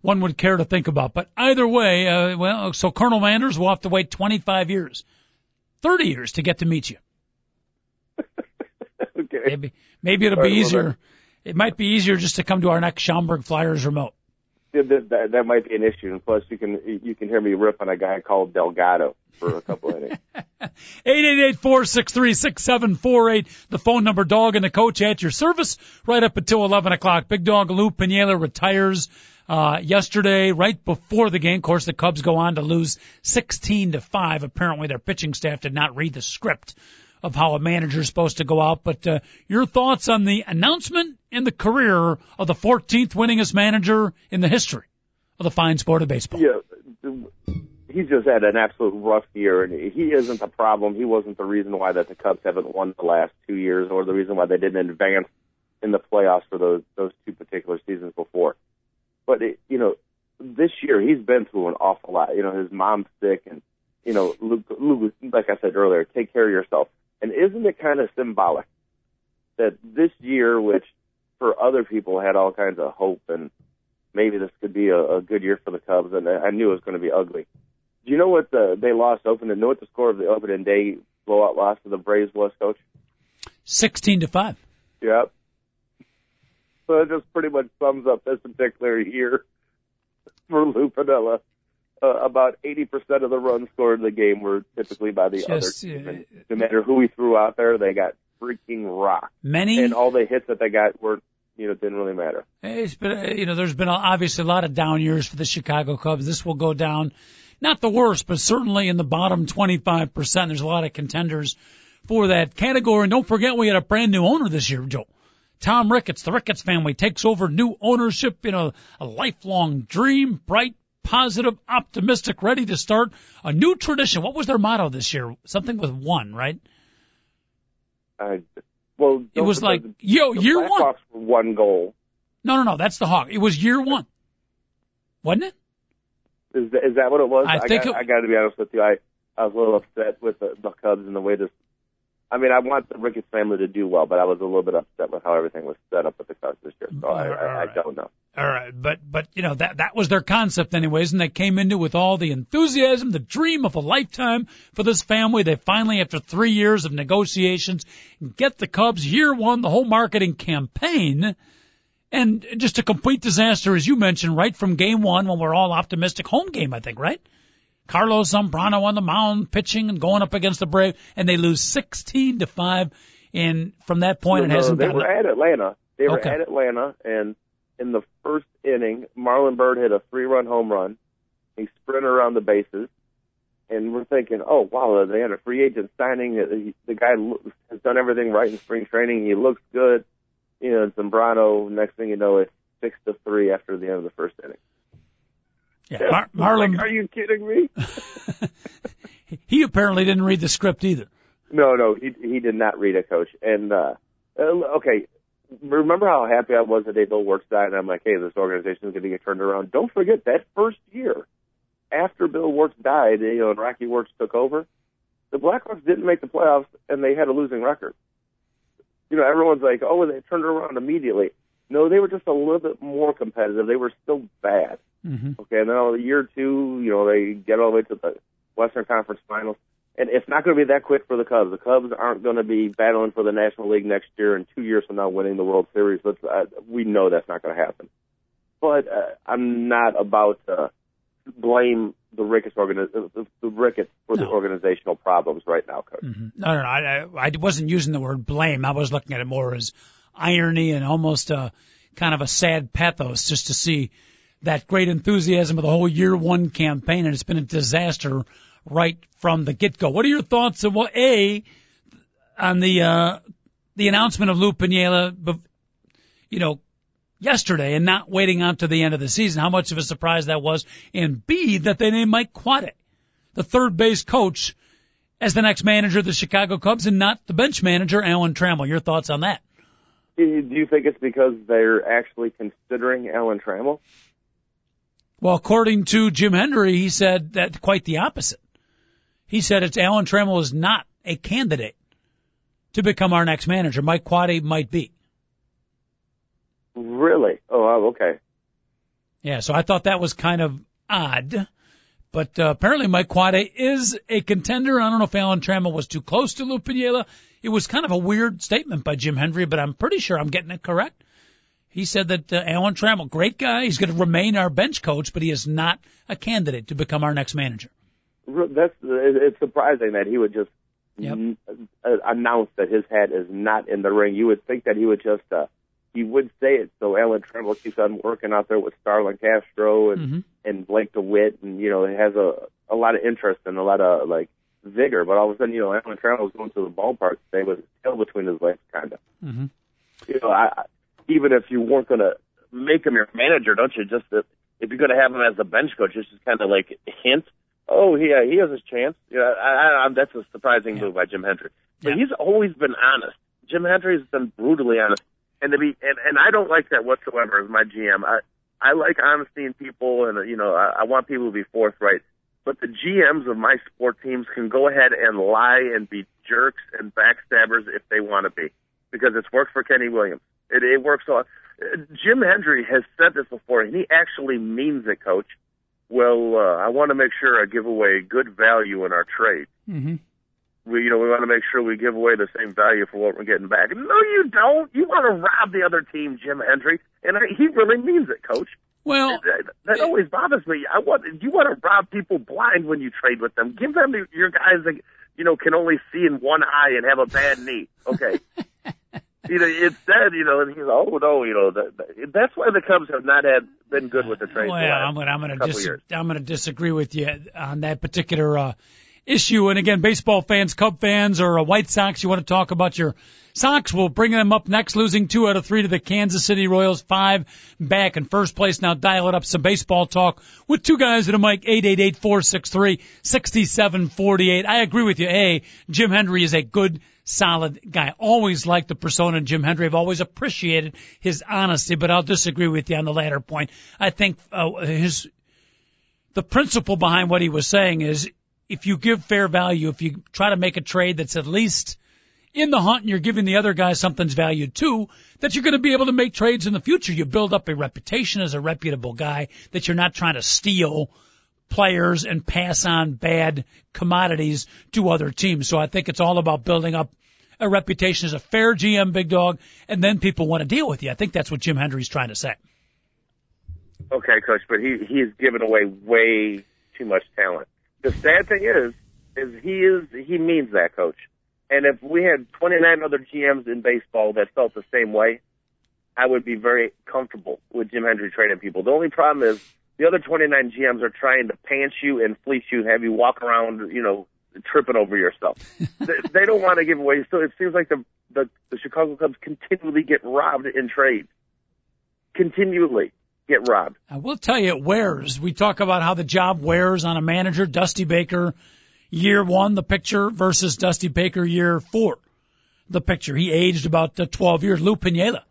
Speaker 2: one would care to think about. But either way, uh, well, so Colonel Manders will have to wait 25 years, 30 years to get to meet you.
Speaker 3: Okay.
Speaker 2: Maybe, maybe it'll
Speaker 3: All
Speaker 2: be
Speaker 3: right, well,
Speaker 2: easier. It might be easier just to come to our next Schaumburg Flyers remote.
Speaker 3: That, that, that might be an issue, and plus you can you can hear me rip on a guy called Delgado for a couple of innings.
Speaker 2: Eight eight eight four six three six seven four eight. The phone number, dog and the coach at your service right up until 11 o'clock. Big dog Lou Piniella retires, uh, yesterday right before the game. Of course, the Cubs go on to lose 16 to 5. Apparently their pitching staff did not read the script of how a manager is supposed to go out. But, uh, your thoughts on the announcement and the career of the 14th winningest manager in the history of the fine sport of baseball.
Speaker 3: yeah, he's just had an absolute rough year, and he isn't the problem. He wasn't the reason why that the Cubs haven't won the last two years, or the reason why they didn't advance in the playoffs for those those two particular seasons before. But it, you know, this year he's been through an awful lot. You know, his mom's sick, and you know, Luke, Luke, like I said earlier, take care of yourself. And isn't it kind of symbolic that this year, which for other people had all kinds of hope and maybe this could be a, a good year for the Cubs, and I knew it was going to be ugly. Do you know what the, they lost opening? Know what the score of the opening day blowout loss to the Braves was, Coach?
Speaker 2: 16 to 5.
Speaker 3: Yep. So it just pretty much sums up this particular year for Lou Piniella. Uh, about 80% of the runs scored in the game were typically by the other team.
Speaker 2: uh,
Speaker 3: And no matter who we threw out there, they got freaking rocked.
Speaker 2: Many
Speaker 3: And all the hits that they got were you know, it didn't really matter.
Speaker 2: It's been, you know, there's been obviously a lot of down years for the Chicago Cubs. This will go down, not the worst, but certainly in the bottom 25%. There's a lot of contenders for that category. And don't forget we had a brand new owner this year, Joe. Tom Ricketts, the Ricketts family takes over new ownership, you know, a lifelong dream, bright, positive, optimistic, ready to start a new tradition. What was their motto this year? Something with one, right?
Speaker 3: I, well,
Speaker 2: It was like, yo,
Speaker 3: the
Speaker 2: year one.
Speaker 3: One goal.
Speaker 2: No, no, no, that's the Hawk. It was year one. Wasn't it?
Speaker 3: Is that, is that what it was?
Speaker 2: I think
Speaker 3: got,
Speaker 2: it-
Speaker 3: I got to be honest with you. I I was a little upset with the, the Cubs and the way this. I mean, I want the Ricketts family to do well, but I was a little bit upset with how everything was set up with the Cubs this year. So I, I, I don't know.
Speaker 2: All right, but but you know that that was their concept anyways, and they came into with all the enthusiasm, the dream of a lifetime for this family. They finally, after three years of negotiations, get the Cubs year one, the whole marketing campaign, and just a complete disaster, as you mentioned, right from game one when we're all optimistic. Home game, I think, right? Carlos Zambrano on the mound, pitching and going up against the Braves, and they lose sixteen to five. And from that point, it hasn't been.
Speaker 3: they were at Atlanta. They were
Speaker 2: Okay.
Speaker 3: at Atlanta, and in the first inning, Marlon Byrd hit a three-run home run. He sprinted around the bases, and we're thinking, "Oh wow, they had a free agent signing. The guy has done everything right in spring training. He looks good." You know, Zambrano. Next thing you know, it's six to three after the end of the first inning.
Speaker 2: Yeah, Mar- Marlon.
Speaker 3: Are you kidding me?
Speaker 2: he apparently didn't read the script either.
Speaker 3: No, no, he he did not read it, coach. And uh okay, remember how happy I was the day Bill Wirtz died, and I'm like, hey, this organization is going to get turned around. Don't forget that first year after Bill Wirtz died, you know, and Rocky Wirtz took over, the Blackhawks didn't make the playoffs, and they had a losing record. You know, everyone's like, oh, they turned it around immediately. No, they were just a little bit more competitive. They were still bad.
Speaker 2: Mm-hmm.
Speaker 3: Okay, and then on the year two, you know, they get all the way to the Western Conference Finals. And it's not going to be that quick for the Cubs. The Cubs aren't going to be battling for the National League next year and two years from now winning the World Series. Let's, uh, we know that's not going to happen. But uh, I'm not about to blame the Ricketts, organi- the, the Ricketts for the organizational problems right now, Coach.
Speaker 2: Mm-hmm. No, no, no. I, I, I wasn't using the word blame. I was looking at it more as irony and almost a kind of a sad pathos just to see that great enthusiasm of the whole year one campaign, and it's been a disaster right from the get go. What are your thoughts on what a on the uh, the announcement of Lou Piniella, you know, yesterday, and not waiting on to the end of the season? How much of a surprise that was, and b that they named Mike Quade, the third base coach as the next manager of the Chicago Cubs and not the bench manager, Alan Trammell. Your thoughts on that?
Speaker 3: Do you think it's because they're actually considering Alan Trammell?
Speaker 2: Well, according to Jim Hendry, he said that quite the opposite. He said it's Alan Trammell is not a candidate to become our next manager. Mike Quade might be.
Speaker 3: Really? Oh, okay.
Speaker 2: Yeah, so I thought that was kind of odd. But uh, apparently Mike Quade is a contender. I don't know if Alan Trammell was too close to Lou Piniella. It was kind of a weird statement by Jim Hendry, but I'm pretty sure I'm getting it correct. He said that uh, Alan Trammell, great guy, he's going to remain our bench coach, but he is not a candidate to become our next manager.
Speaker 3: That's it's surprising that he would just
Speaker 2: Yep.
Speaker 3: uh, announce that his hat is not in the ring. You would think that he would just uh, he would say it so Alan Trammell keeps on working out there with Starlin Castro and
Speaker 2: Mhm.
Speaker 3: and Blake DeWitt, and you know he has a a lot of interest and a lot of like vigor. But all of a sudden, you know, Alan Trammell was going to the ballpark today with his tail between his legs, kind of.
Speaker 2: Mhm.
Speaker 3: You know, I even if you weren't going to make him your manager, don't you just if, if you're going to have him as the bench coach, it's just kind of like hint. Oh, yeah, uh, he has his chance. Yeah, I, I, that's a surprising
Speaker 2: Yeah.
Speaker 3: move by Jim Hendry. But
Speaker 2: Yeah.
Speaker 3: he's always been honest. Jim Hendry's been brutally honest, and to be and, and I don't like that whatsoever as my GM. I I like honesty in people, and you know I, I want people to be forthright. But the GMs of my sport teams can go ahead and lie and be jerks and backstabbers if they want to be, because it's worked for Kenny Williams. It, it works. So, uh, Jim Hendry has said this before, and he actually means it, Coach. Well, uh, I want to make sure I give away good value in our trade
Speaker 2: Mhm.
Speaker 3: we you know we want to make sure we give away the same value for what we're getting back. No, you don't. You want to rob the other team, Jim Hendry, and I, he really means it, Coach.
Speaker 2: Well,
Speaker 3: that, that always bothers me. I want you want to rob people blind when you trade with them. Give them your guys that you know can only see in one eye and have a bad knee. Okay, you know, instead, you know, and he's oh no, you know, that, that, that's why the Cubs have not had been good with the trade.
Speaker 2: Well, I'm gonna I'm gonna dis- I'm gonna disagree with you on that particular uh, issue. And again, baseball fans, Cub fans, or uh, White Sox, you want to talk about your Sox? We'll bring them up next, losing two out of three to the Kansas City Royals, five back in first place. Now dial it up some baseball talk with two guys at a mic, eight eight eight four six three sixty seven forty eight. I agree with you. A Jim Hendry is a good solid guy. Always liked the persona Jim Hendry. I've always appreciated his honesty, but I'll disagree with you on the latter point. I think uh, his the principle behind what he was saying is if you give fair value, if you try to make a trade that's at least in the hunt and you're giving the other guy something's valued too, that you're going to be able to make trades in the future. You build up a reputation as a reputable guy that you're not trying to steal players and pass on bad commodities to other teams. So I think it's all about building up a reputation as a fair GM big dog and then people want to deal with you. I think that's what Jim Hendry's trying to say.
Speaker 3: Okay, coach, but he he's given away way too much talent. The sad thing is, is he is he means that, coach. And if we had 29 other GMs in baseball that felt the same way, I would be very comfortable with Jim Hendry trading people. The only problem is the other 29 GMs are trying to pants you and fleece you, have you walk around, you know, tripping over yourself. they, they don't want to give away. So it seems like the, the the Chicago Cubs continually get robbed in trades. Continually get robbed.
Speaker 2: I will tell you it wears. We talk about how the job wears on a manager. Dusty Baker, year one, the picture versus Dusty Baker, year four, the picture. He aged about uh, 12 years. Lou Piniella.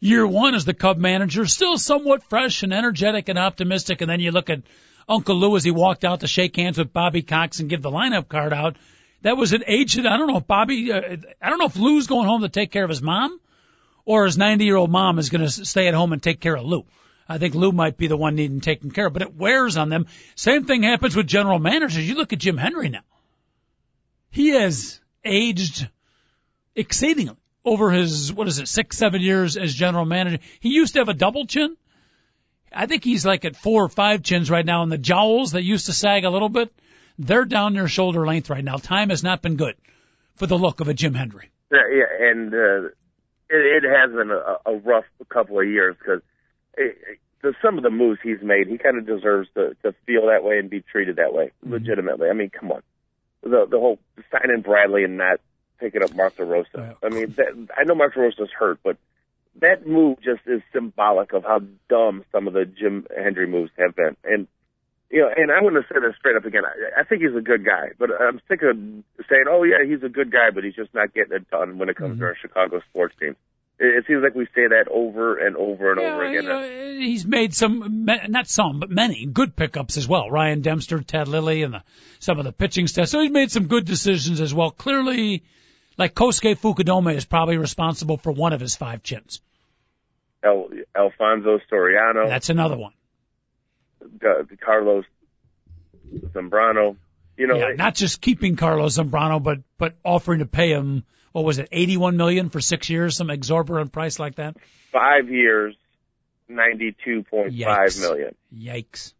Speaker 2: Year one as the Cub manager, still somewhat fresh and energetic and optimistic. And then you look at Uncle Lou as he walked out to shake hands with Bobby Cox and give the lineup card out. That was an aged, I don't know if Bobby, uh, I don't know if Lou's going home to take care of his mom or his 90 year old mom is going to stay at home and take care of Lou. I think Lou might be the one needing taken care of, but it wears on them. Same thing happens with general managers. You look at Jim Hendry now. He has aged exceedingly over his, what is it, six, seven years as general manager. He used to have a double chin. I think he's like at four or five chins right now, and the jowls that used to sag a little bit, they're down near shoulder length right now. Time has not been good for the look of a Jim Hendry.
Speaker 3: Yeah, yeah and uh, it, it has been a, a rough couple of years because the, some of the moves he's made, he kind of deserves to, to feel that way and be treated that way,
Speaker 2: Mm-hmm.
Speaker 3: legitimately. I mean, come on, the the whole signing Bradley and not picking up Martha.
Speaker 2: Yeah.
Speaker 3: I mean, that, I know Mark DeRosa's hurt, but that move just is symbolic of how dumb some of the Jim Hendry moves have been. And you know, and I'm going to say this straight up again. I, I think he's a good guy, but I'm sick of saying, "Oh yeah, he's a good guy," but he's just not getting it done when it comes to mm-hmm. our Chicago sports teams. It, it seems like we say that over and over and over again.
Speaker 2: you know, he's made some, not some, but many good pickups as well. Ryan Dempster, Ted Lilly, and the, some of the pitching stuff. So he's made some good decisions as well. Clearly, like Kosuke Fukudome is probably responsible for one of his five chins.
Speaker 3: El, Alfonso Soriano,
Speaker 2: That's another one.
Speaker 3: Carlos Zambrano. You know,
Speaker 2: Yeah, not just keeping Carlos Zambrano, but but offering to pay him what was it, eighty one million for six years, some exorbitant price like that.
Speaker 3: five years, ninety two point five million.
Speaker 2: Yikes. Yikes!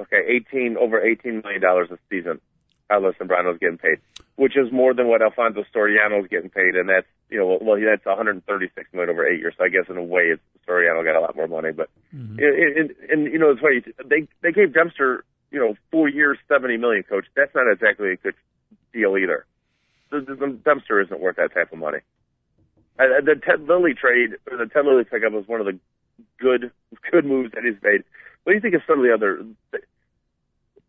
Speaker 3: Okay, eighteen over eighteen million dollars a season. Carlos Zambrano's getting paid, which is more than what Alfonso Soriano's getting paid, and that's you know well that's one hundred thirty-six million over eight years. So I guess in a way, it's Soriano got a lot more money, but
Speaker 2: Mm-hmm.
Speaker 3: and, and, you know it's funny they they gave Dempster you know four years, seventy million. Coach, that's not exactly a good deal either. The, the, the Dempster isn't worth that type of money. Uh, the Ted Lilly trade, or the Ted Lilly pickup, was one of the good good moves that he's made. What do you think of some of the other? The,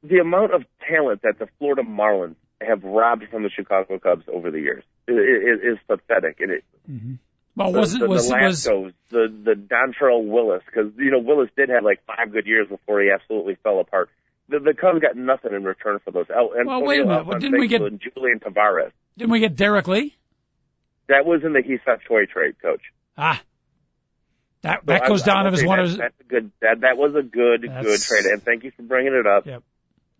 Speaker 3: the amount of talent that the Florida Marlins have robbed from the Chicago Cubs over the years is, is, pathetic, and it
Speaker 2: Well,
Speaker 3: the,
Speaker 2: was it
Speaker 3: the,
Speaker 2: was
Speaker 3: the
Speaker 2: was
Speaker 3: the the Dontrelle Willis, because you know Willis did have like five good years before he absolutely fell apart. The, the Cubs got nothing in return for those. El,
Speaker 2: Well, wait a minute. Well, didn't we get-
Speaker 3: Julian Tavarez?
Speaker 2: didn't we get Derrek Lee?
Speaker 3: That was in the Hee-Seop Choi trade, Coach.
Speaker 2: Ah, that
Speaker 3: So
Speaker 2: that
Speaker 3: I-
Speaker 2: goes
Speaker 3: I
Speaker 2: down
Speaker 3: will
Speaker 2: as one
Speaker 3: that,
Speaker 2: of his.
Speaker 3: That's a good. That that was a good
Speaker 2: That's-
Speaker 3: good trade, and thank you for bringing it up.
Speaker 2: Yep.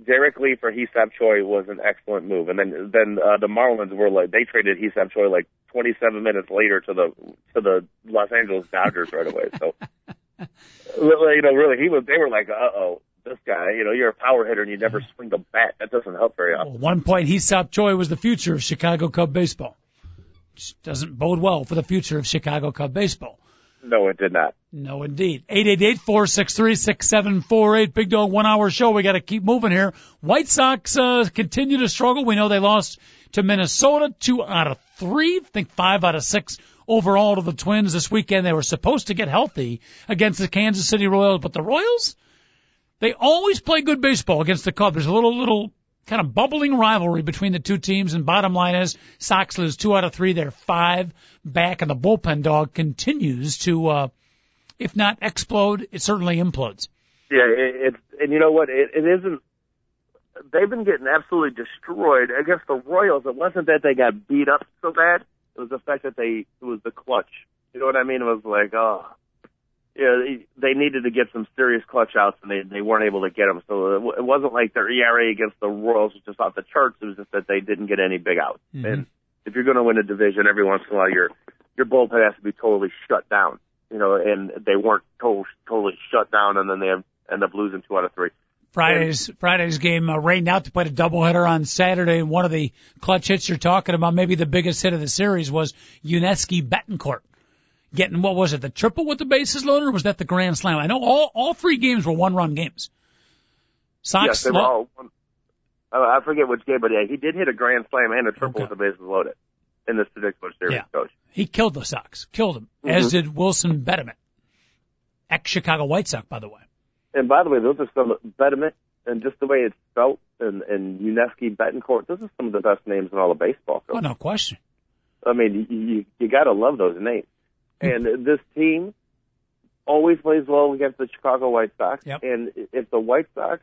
Speaker 3: Derrek Lee for Hee-Seop Choi was an excellent move, and then then uh, the Marlins were like they traded Hee-Seop Choi like 27 minutes later to the to the Los Angeles Dodgers right away. So you know, really, he was. They were like, uh oh, this guy. You know, you're a power hitter and you never swing the bat. That doesn't help very often.
Speaker 2: At one point, Hee-Seop Choi was the future of Chicago Cub baseball. which doesn't bode well for the future of Chicago Cub baseball.
Speaker 3: No, it did not.
Speaker 2: No, indeed. 888-463-6748. Big Dog one hour show. We got to keep moving here. White Sox, uh, continue to struggle. We know they lost to Minnesota two out of three. I think five out of six overall to the Twins this weekend. They were supposed to get healthy against the Kansas City Royals, but the Royals, they always play good baseball against the Cubs. There's a little, little kind of bubbling rivalry between the two teams. And bottom line is, Sox lose two out of three. They're five back, and the bullpen dog continues to, uh, if not explode, it certainly implodes.
Speaker 3: Yeah, it, it's and you know what? It, it isn't. They've been getting absolutely destroyed against the Royals. It wasn't that they got beat up so bad. It was the fact that they it was the clutch. You know what I mean? It was like, oh, yeah, they needed to get some serious clutch outs, and they they weren't able to get them. So it wasn't like their ERA against the Royals was just off the charts. It was just that they didn't get any big outs.
Speaker 2: Mhm.
Speaker 3: And if you're going to win a division, every once in a while, your your bullpen has to be totally shut down. You know, and they weren't to- totally shut down, and then they have, end up losing two out of three.
Speaker 2: Friday's Friday's game uh, rained out to play a doubleheader on Saturday, and one of the clutch hits you're talking about, maybe the biggest hit of the series, was Yuniesky Betancourt getting what was it, the triple with the bases loaded, or was that the grand slam? I know all all three games were one run games. Sox
Speaker 3: yes, they were all. One, uh, I forget which game, but yeah, he did hit a grand slam and a triple
Speaker 2: Okay.
Speaker 3: with the bases loaded in this particular series,
Speaker 2: Yeah.
Speaker 3: coach.
Speaker 2: he killed the Sox, killed them,
Speaker 3: Mm-hmm.
Speaker 2: as did Wilson Betemit, ex Chicago White Sox, by the way.
Speaker 3: And by the way, those are some Betemit and just the way it's spelt and and Yuniesky Betancourt. Those are some of the best names in all of baseball.
Speaker 2: Oh no question.
Speaker 3: I mean, you you, you got to love those names. And this team always plays well against the Chicago White Sox.
Speaker 2: Yep.
Speaker 3: And if the White Sox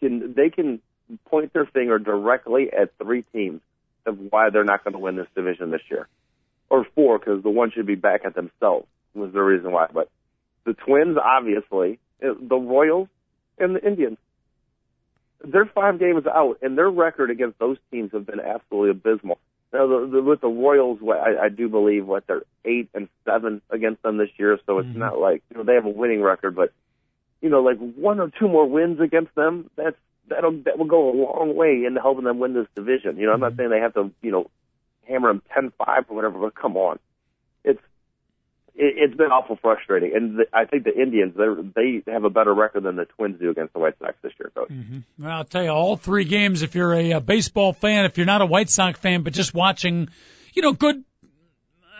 Speaker 3: can, they can point their finger directly at three teams of why they're not going to win this division this year, or four because the one should be back at themselves was the reason why. But the Twins, obviously, uh, the Royals, and the Indians. They're five games out, and their record against those teams have been absolutely abysmal. Now, the, the, with the Royals, I, I do believe what they're eight and seven against them this year, so it's
Speaker 2: Mhm.
Speaker 3: not like you know they have a winning record, but you know, like one or two more wins against them, that's that'll that will go a long way into helping them win this division. You know, I'm not
Speaker 2: Mhm.
Speaker 3: saying they have to, you know, hammer them ten five or whatever, but come on, it's it, it's been awful frustrating, and the, I think the Indians they they have a better record than the Twins do against the White Sox this year, coach.
Speaker 2: Mm-hmm. Well, I'll tell you, all three games, if you're a, uh baseball fan, if you're not a White Sox fan, but just watching, you know, good,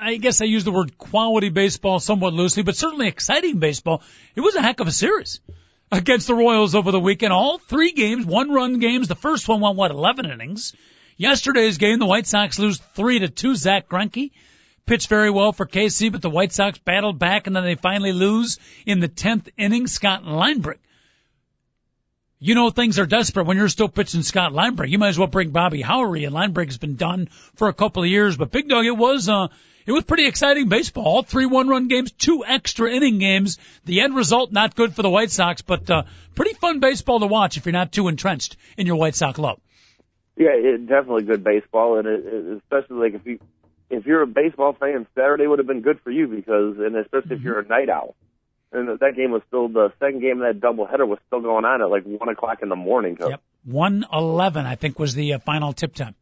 Speaker 2: I guess I use the word quality baseball somewhat loosely, but certainly exciting baseball, it was a heck of a series against the Royals over the weekend. All three games, one run games. The first one went, what, 11 innings? Yesterday's game, the White Sox lose three to two. Zack Greinke pitched very well for KC, but the White Sox battled back and then they finally lose in the 10th inning. Scott Linebrink you know things are desperate when you're still pitching Scott Linebrink. You might as well bring Bobby Howry, and Linebrink's been done for a couple of years. But Big Dog, it was uh, it was pretty exciting baseball. All three one-run games, two extra inning games. The end result not good for the White Sox, but uh, pretty fun baseball to watch if you're not too entrenched in your White Sox love.
Speaker 3: Yeah, it, definitely good baseball, and it, it, especially like if you if you're a baseball fan, Saturday would have been good for you because, and especially if you're a night owl. And that game was still the second game of that doubleheader was still going on at like one o'clock in the morning. Coach.
Speaker 2: Yep, one eleven I think was the uh, final tip time.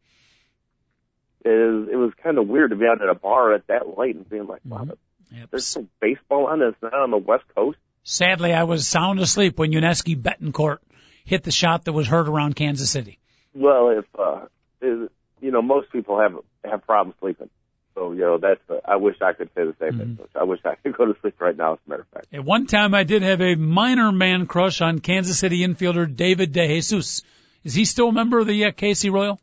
Speaker 3: It, is, it was kind of weird to be out at a bar at that late and being like, wow,
Speaker 2: Yep.
Speaker 3: there's some baseball on this not on the West Coast.
Speaker 2: Sadly, I was sound asleep when Yuniesky Betancourt hit the shot that was heard around Kansas City.
Speaker 3: Well, if uh, is, you know, most people have have problems sleeping. So you know, that's. Uh, I wish I could say the same thing. Coach. I wish I could go to sleep right now. As a matter of fact.
Speaker 2: At one time, I did have a minor man crush on Kansas City infielder David DeJesus. Is he still a member of the uh, KC Royal?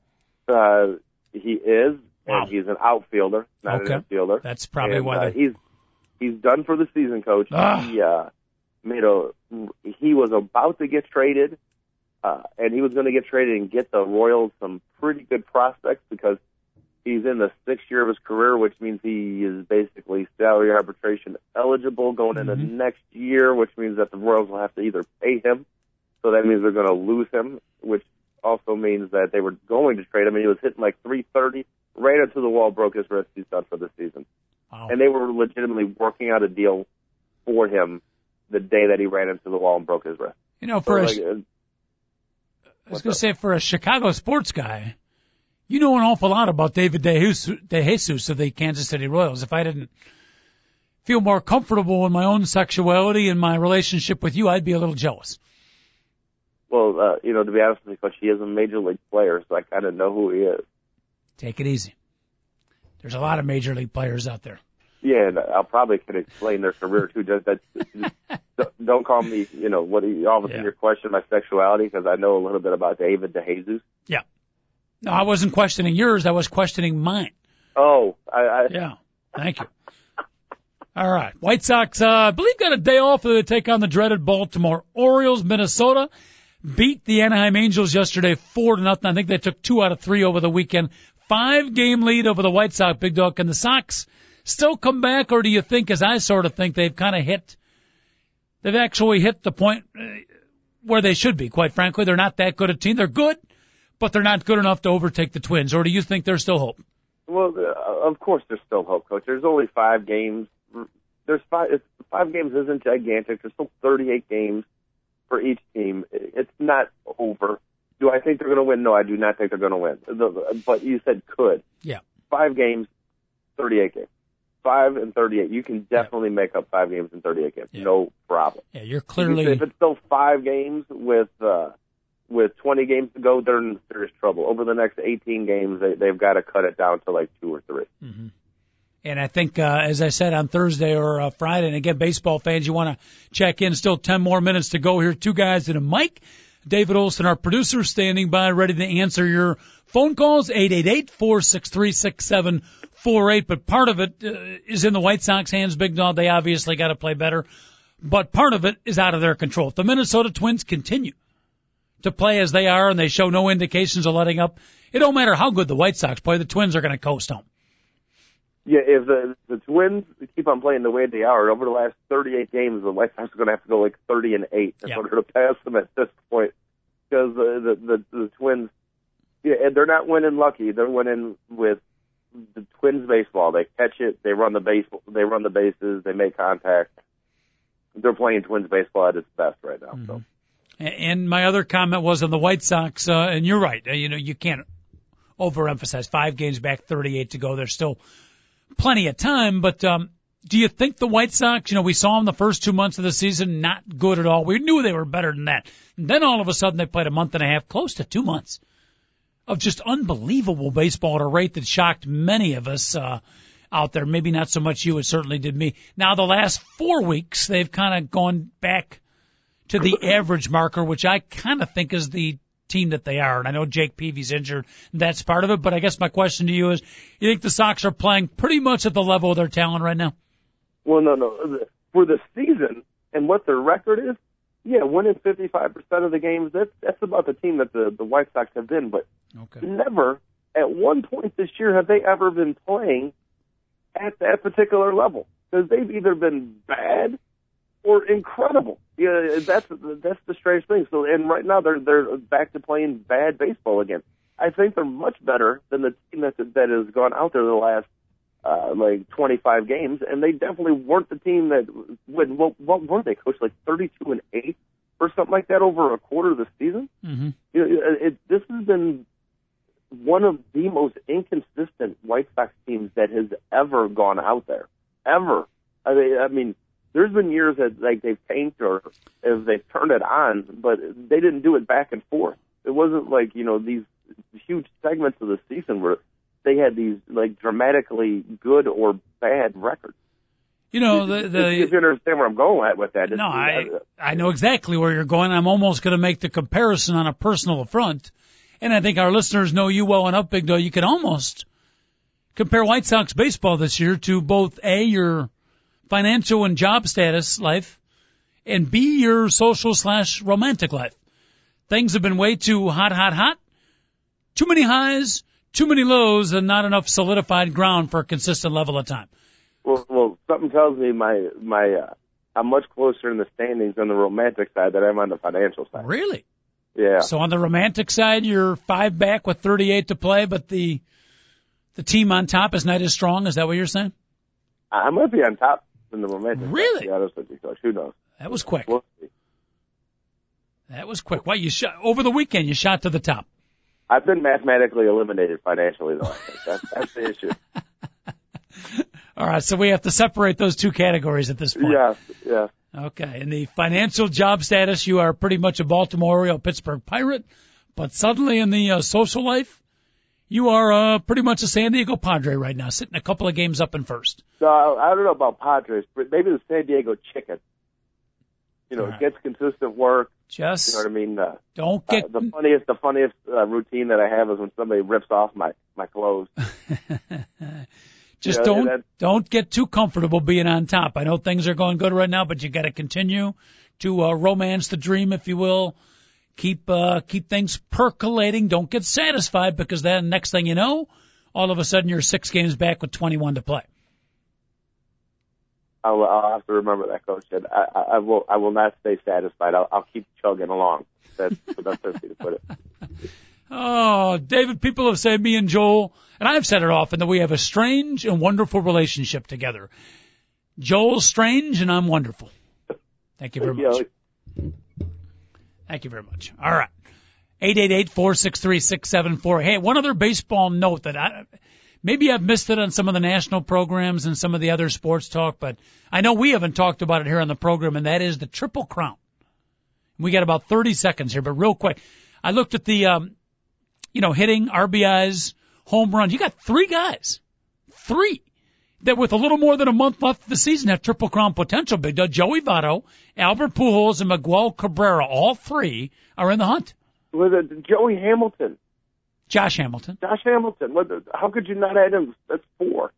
Speaker 3: Uh, he is,
Speaker 2: Wow.
Speaker 3: and he's an outfielder, not
Speaker 2: Okay.
Speaker 3: an infielder.
Speaker 2: That's probably
Speaker 3: and,
Speaker 2: why.
Speaker 3: uh, he's he's done for the season, coach.
Speaker 2: Ah.
Speaker 3: He uh, made a. He was about to get traded, uh, and he was going to get traded and get the Royals some pretty good prospects because he's in the sixth year of his career, which means he is basically salary arbitration eligible going into
Speaker 2: Mhm.
Speaker 3: next year, which means that the Royals will have to either pay him, so that means they're going to lose him, which also means that they were going to trade him, and he was hitting like 330, right into the wall, broke his wrist, he's done for the season
Speaker 2: wow.
Speaker 3: and they were legitimately working out a deal for him the day that he ran into the wall and broke his wrist.
Speaker 2: you know, for a,
Speaker 3: like, uh,
Speaker 2: I was going to say for a Chicago sports guy, You know an awful lot about David DeJesus, of the Kansas City Royals. If I didn't feel more comfortable in my own sexuality and my relationship with you, I'd be a little jealous.
Speaker 3: Well, uh, you know, to be honest with you, Coach, he is a major league player, so I kind of know who he is.
Speaker 2: Take it easy. There's a lot of major league players out there.
Speaker 3: Yeah, and I'll probably can explain their career too. Just that, don't call me, you know, what you all of a sudden
Speaker 2: Yeah.
Speaker 3: you're questioning my sexuality because I know a little bit about David DeJesus.
Speaker 2: Yeah. No, I wasn't questioning yours. I was questioning mine.
Speaker 3: Oh, I, I
Speaker 2: Yeah. Thank you. All right. White Sox, uh, I believe got a day off to take on the dreaded Baltimore Orioles. Minnesota beat the Anaheim Angels yesterday four to nothing. I think they took two out of three over the weekend. Five game lead over the White Sox, Big Dog. Can the Sox still come back or do you think, as I sort of think, they've kind of hit, they've actually hit the point uh, where they should be, quite frankly. They're not that good a team. They're good, but they're not good enough to overtake the Twins. Or do you think there's still hope?
Speaker 3: well, uh, of course, there's still hope, Coach. There's only five games. There's five. Five games isn't gigantic. There's still 38 games for each team. It's not over. Do I think they're going to win? No, I do not think they're going to win. The, but you said could.
Speaker 2: Yeah.
Speaker 3: Five games, 38 games. Five and 38. You can definitely make up five games in 38 games.
Speaker 2: Yeah.
Speaker 3: No problem.
Speaker 2: Yeah, you're clearly.
Speaker 3: If it's still five games with uh, with 20 games to go, they're in serious trouble. Over the next 18 games, they, they've got to cut it down to like two or three.
Speaker 2: And I think, uh, as I said on Thursday or uh, Friday, and again, baseball fans, you want to check in. Still 10 more minutes to go here. Two guys and a mic. David Olson, our producer, standing by, ready to answer your phone calls. 888-463-6748. But part of it uh, is in the White Sox hands, Big Dog. They obviously got to play better. But part of it is out of their control. If the Minnesota Twins continue to play as they are and they show no indications of letting up, it don't matter how good the White Sox play, the Twins are going to coast home.
Speaker 3: Yeah, if the the Twins keep on playing the way they are over the last 38 games, the White Sox are going to have to go like 30 and eight in
Speaker 2: Yeah.
Speaker 3: order to pass them at this point because the, the the the Twins, yeah, and they're not winning lucky. They're winning with the Twins baseball. They catch it, they run the base, they run the bases, they make contact. They're playing Twins baseball at its best right now. So. Mm-hmm.
Speaker 2: And my other comment was on the White Sox, uh, and you're right. Uh, You know, you can't overemphasize five games back, 38 to go. There's still plenty of time, but, um, do you think the White Sox, you know, we saw them the first two months of the season, not good at all. We knew they were better than that. And then all of a sudden they played a month and a half, close to two months of just unbelievable baseball at a rate that shocked many of us, uh, out there. Maybe not so much you, it certainly did me. Now the last four weeks, they've kind of gone back to the average marker, which I kind of think is the team that they are. And I know Jake Peavy's injured, and that's part of it. But I guess my question to you is, you think the Sox are playing pretty much at the level of their talent right now?
Speaker 3: Well, no, no. For the season and what their record is, yeah, winning 55% of the games, that's, that's about the team that the, the White Sox have been. But
Speaker 2: Okay.
Speaker 3: never, at one point this year, have they ever been playing at that particular level. Because they've either been bad or incredible. Yeah, that's that's the strange thing. So, and right now they're they're back to playing bad baseball again. I think they're much better than the team that that has gone out there the last uh, like 25 games, and they definitely weren't the team that when what, what were they, coach? Like 32 and eight or something like that over a quarter of the season.
Speaker 2: Mm-hmm.
Speaker 3: You know, it, it, this has been one of the most inconsistent White Sox teams that has ever gone out there, ever. I mean, I mean, there's been years that like they've tanked or if they've turned it on, but they didn't do it back and forth. It wasn't like you know these huge segments of the season where they had these like dramatically good or bad records.
Speaker 2: You know, the,
Speaker 3: if you understand where I'm going at with that.
Speaker 2: no, I, uh, I know exactly where you're going. I'm almost going to make the comparison on a personal front. And I think our listeners know you well enough, Big Dog. You can almost compare White Sox baseball this year to both A, your financial and job status life, and B, your social slash romantic life. Things have been way too hot, hot, hot. Too many highs, too many lows, and not enough solidified ground for a consistent level of time.
Speaker 3: Well, well, something tells me my my uh, I'm much closer in the standings on the romantic side than I'm on the financial side.
Speaker 2: Really?
Speaker 3: Yeah.
Speaker 2: So on the romantic side, you're five back with 38 to play, but the the team on top is not as strong. Is that what you're saying?
Speaker 3: I might be on top in the romantic.
Speaker 2: Really?
Speaker 3: To be honest with you. Who knows?
Speaker 2: That was quick.
Speaker 3: We'll.
Speaker 2: That was quick. What you shot over the weekend? You shot to the top.
Speaker 3: I've been mathematically eliminated financially, though. I think that's, that's the issue.
Speaker 2: All right, so we have to separate those two categories at this point.
Speaker 3: Yes, yes.
Speaker 2: Okay, in the financial job status, you are pretty much a Baltimore Oriole, Pittsburgh Pirate, but suddenly in the uh, social life, you are uh, pretty much a San Diego Padre right now, sitting a couple of games up in first.
Speaker 3: So I, I don't know about Padres, but maybe the San Diego Chicken. You know,
Speaker 2: right.
Speaker 3: gets consistent work.
Speaker 2: Just
Speaker 3: You know what I mean? Uh,
Speaker 2: don't
Speaker 3: uh,
Speaker 2: get
Speaker 3: the funniest, the funniest uh, routine that I have is when somebody rips off my my clothes.
Speaker 2: just
Speaker 3: Yeah,
Speaker 2: don't
Speaker 3: that-
Speaker 2: don't get too comfortable being on top. I know things are going good right now, but you got to continue to uh, romance the dream, if you will. Keep uh, keep things percolating. Don't get satisfied because then next thing you know, all of a sudden you're six games back with 21 to play.
Speaker 3: I'll, I'll have to remember that, Coach. And I, I, I will I will not stay satisfied. I'll, I'll keep chugging along. That's the best way to put it.
Speaker 2: Oh, David, people have said me and Joel, and I've said it often that we have a strange and wonderful relationship together. Joel's strange and I'm wonderful. Thank you very much. Thank you very much. All right. 888-463-674. Hey, one other baseball note that I, maybe I've missed it on some of the national programs and some of the other sports talk, but I know we haven't talked about it here on the program, and that is the Triple Crown. We got about 30 seconds here, but real quick. I looked at the, um, you know, hitting, RBIs, home runs. You got three guys. Three. That with a little more than a month left of the season have Triple Crown potential. Big Dog, uh, Joey Votto, Albert Pujols, and Miguel Cabrera, all three are in the hunt.
Speaker 3: with it, Joey Hamilton,
Speaker 2: Josh Hamilton.
Speaker 3: Josh Hamilton. What, how could you not add him? That's four.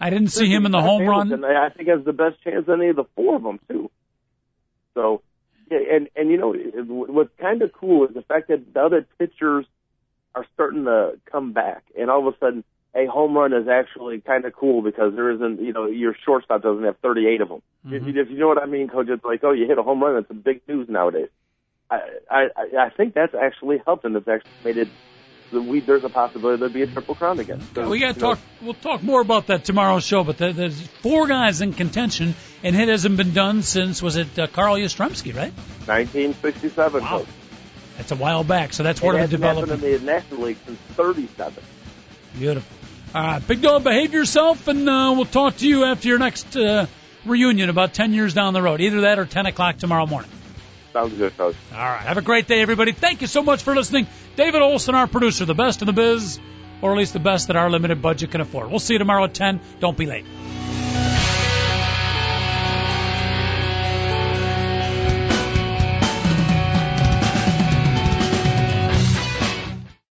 Speaker 2: I didn't see him in the
Speaker 3: Josh
Speaker 2: home
Speaker 3: Hamilton,
Speaker 2: run.
Speaker 3: I think has the best chance of any of the four of them too. So, yeah, and and you know what's kind of cool is the fact that the other pitchers are starting to come back, and all of a sudden a home run is actually kind of cool because there isn't, you know, your shortstop doesn't have 38 of them. If, if you know what I mean, coach, it's like, oh, you hit a home run, that's a big news nowadays. I I I think that's actually helped, and it's actually made it. We, there's a possibility there'll be a triple crown again. So,
Speaker 2: We got to
Speaker 3: you know,
Speaker 2: talk. We'll talk more about that tomorrow's show. But there's four guys in contention, and it hasn't been done since was it uh, Carl Yastrzemski, right?
Speaker 3: 1967.
Speaker 2: Wow.
Speaker 3: coach.
Speaker 2: That's a while back. So that's
Speaker 3: It
Speaker 2: of the
Speaker 3: hasn't happened in the National League since 37.
Speaker 2: Beautiful. All right, big dog, behave yourself, and uh, we'll talk to you after your next uh, reunion about 10 years down the road. Either that or 10 o'clock tomorrow morning.
Speaker 3: Sounds good, coach.
Speaker 2: All right, have a great day, everybody. Thank you so much for listening. David Olson, our producer, the best in the biz, or at least the best that our limited budget can afford. We'll see you tomorrow at 10. Don't be late.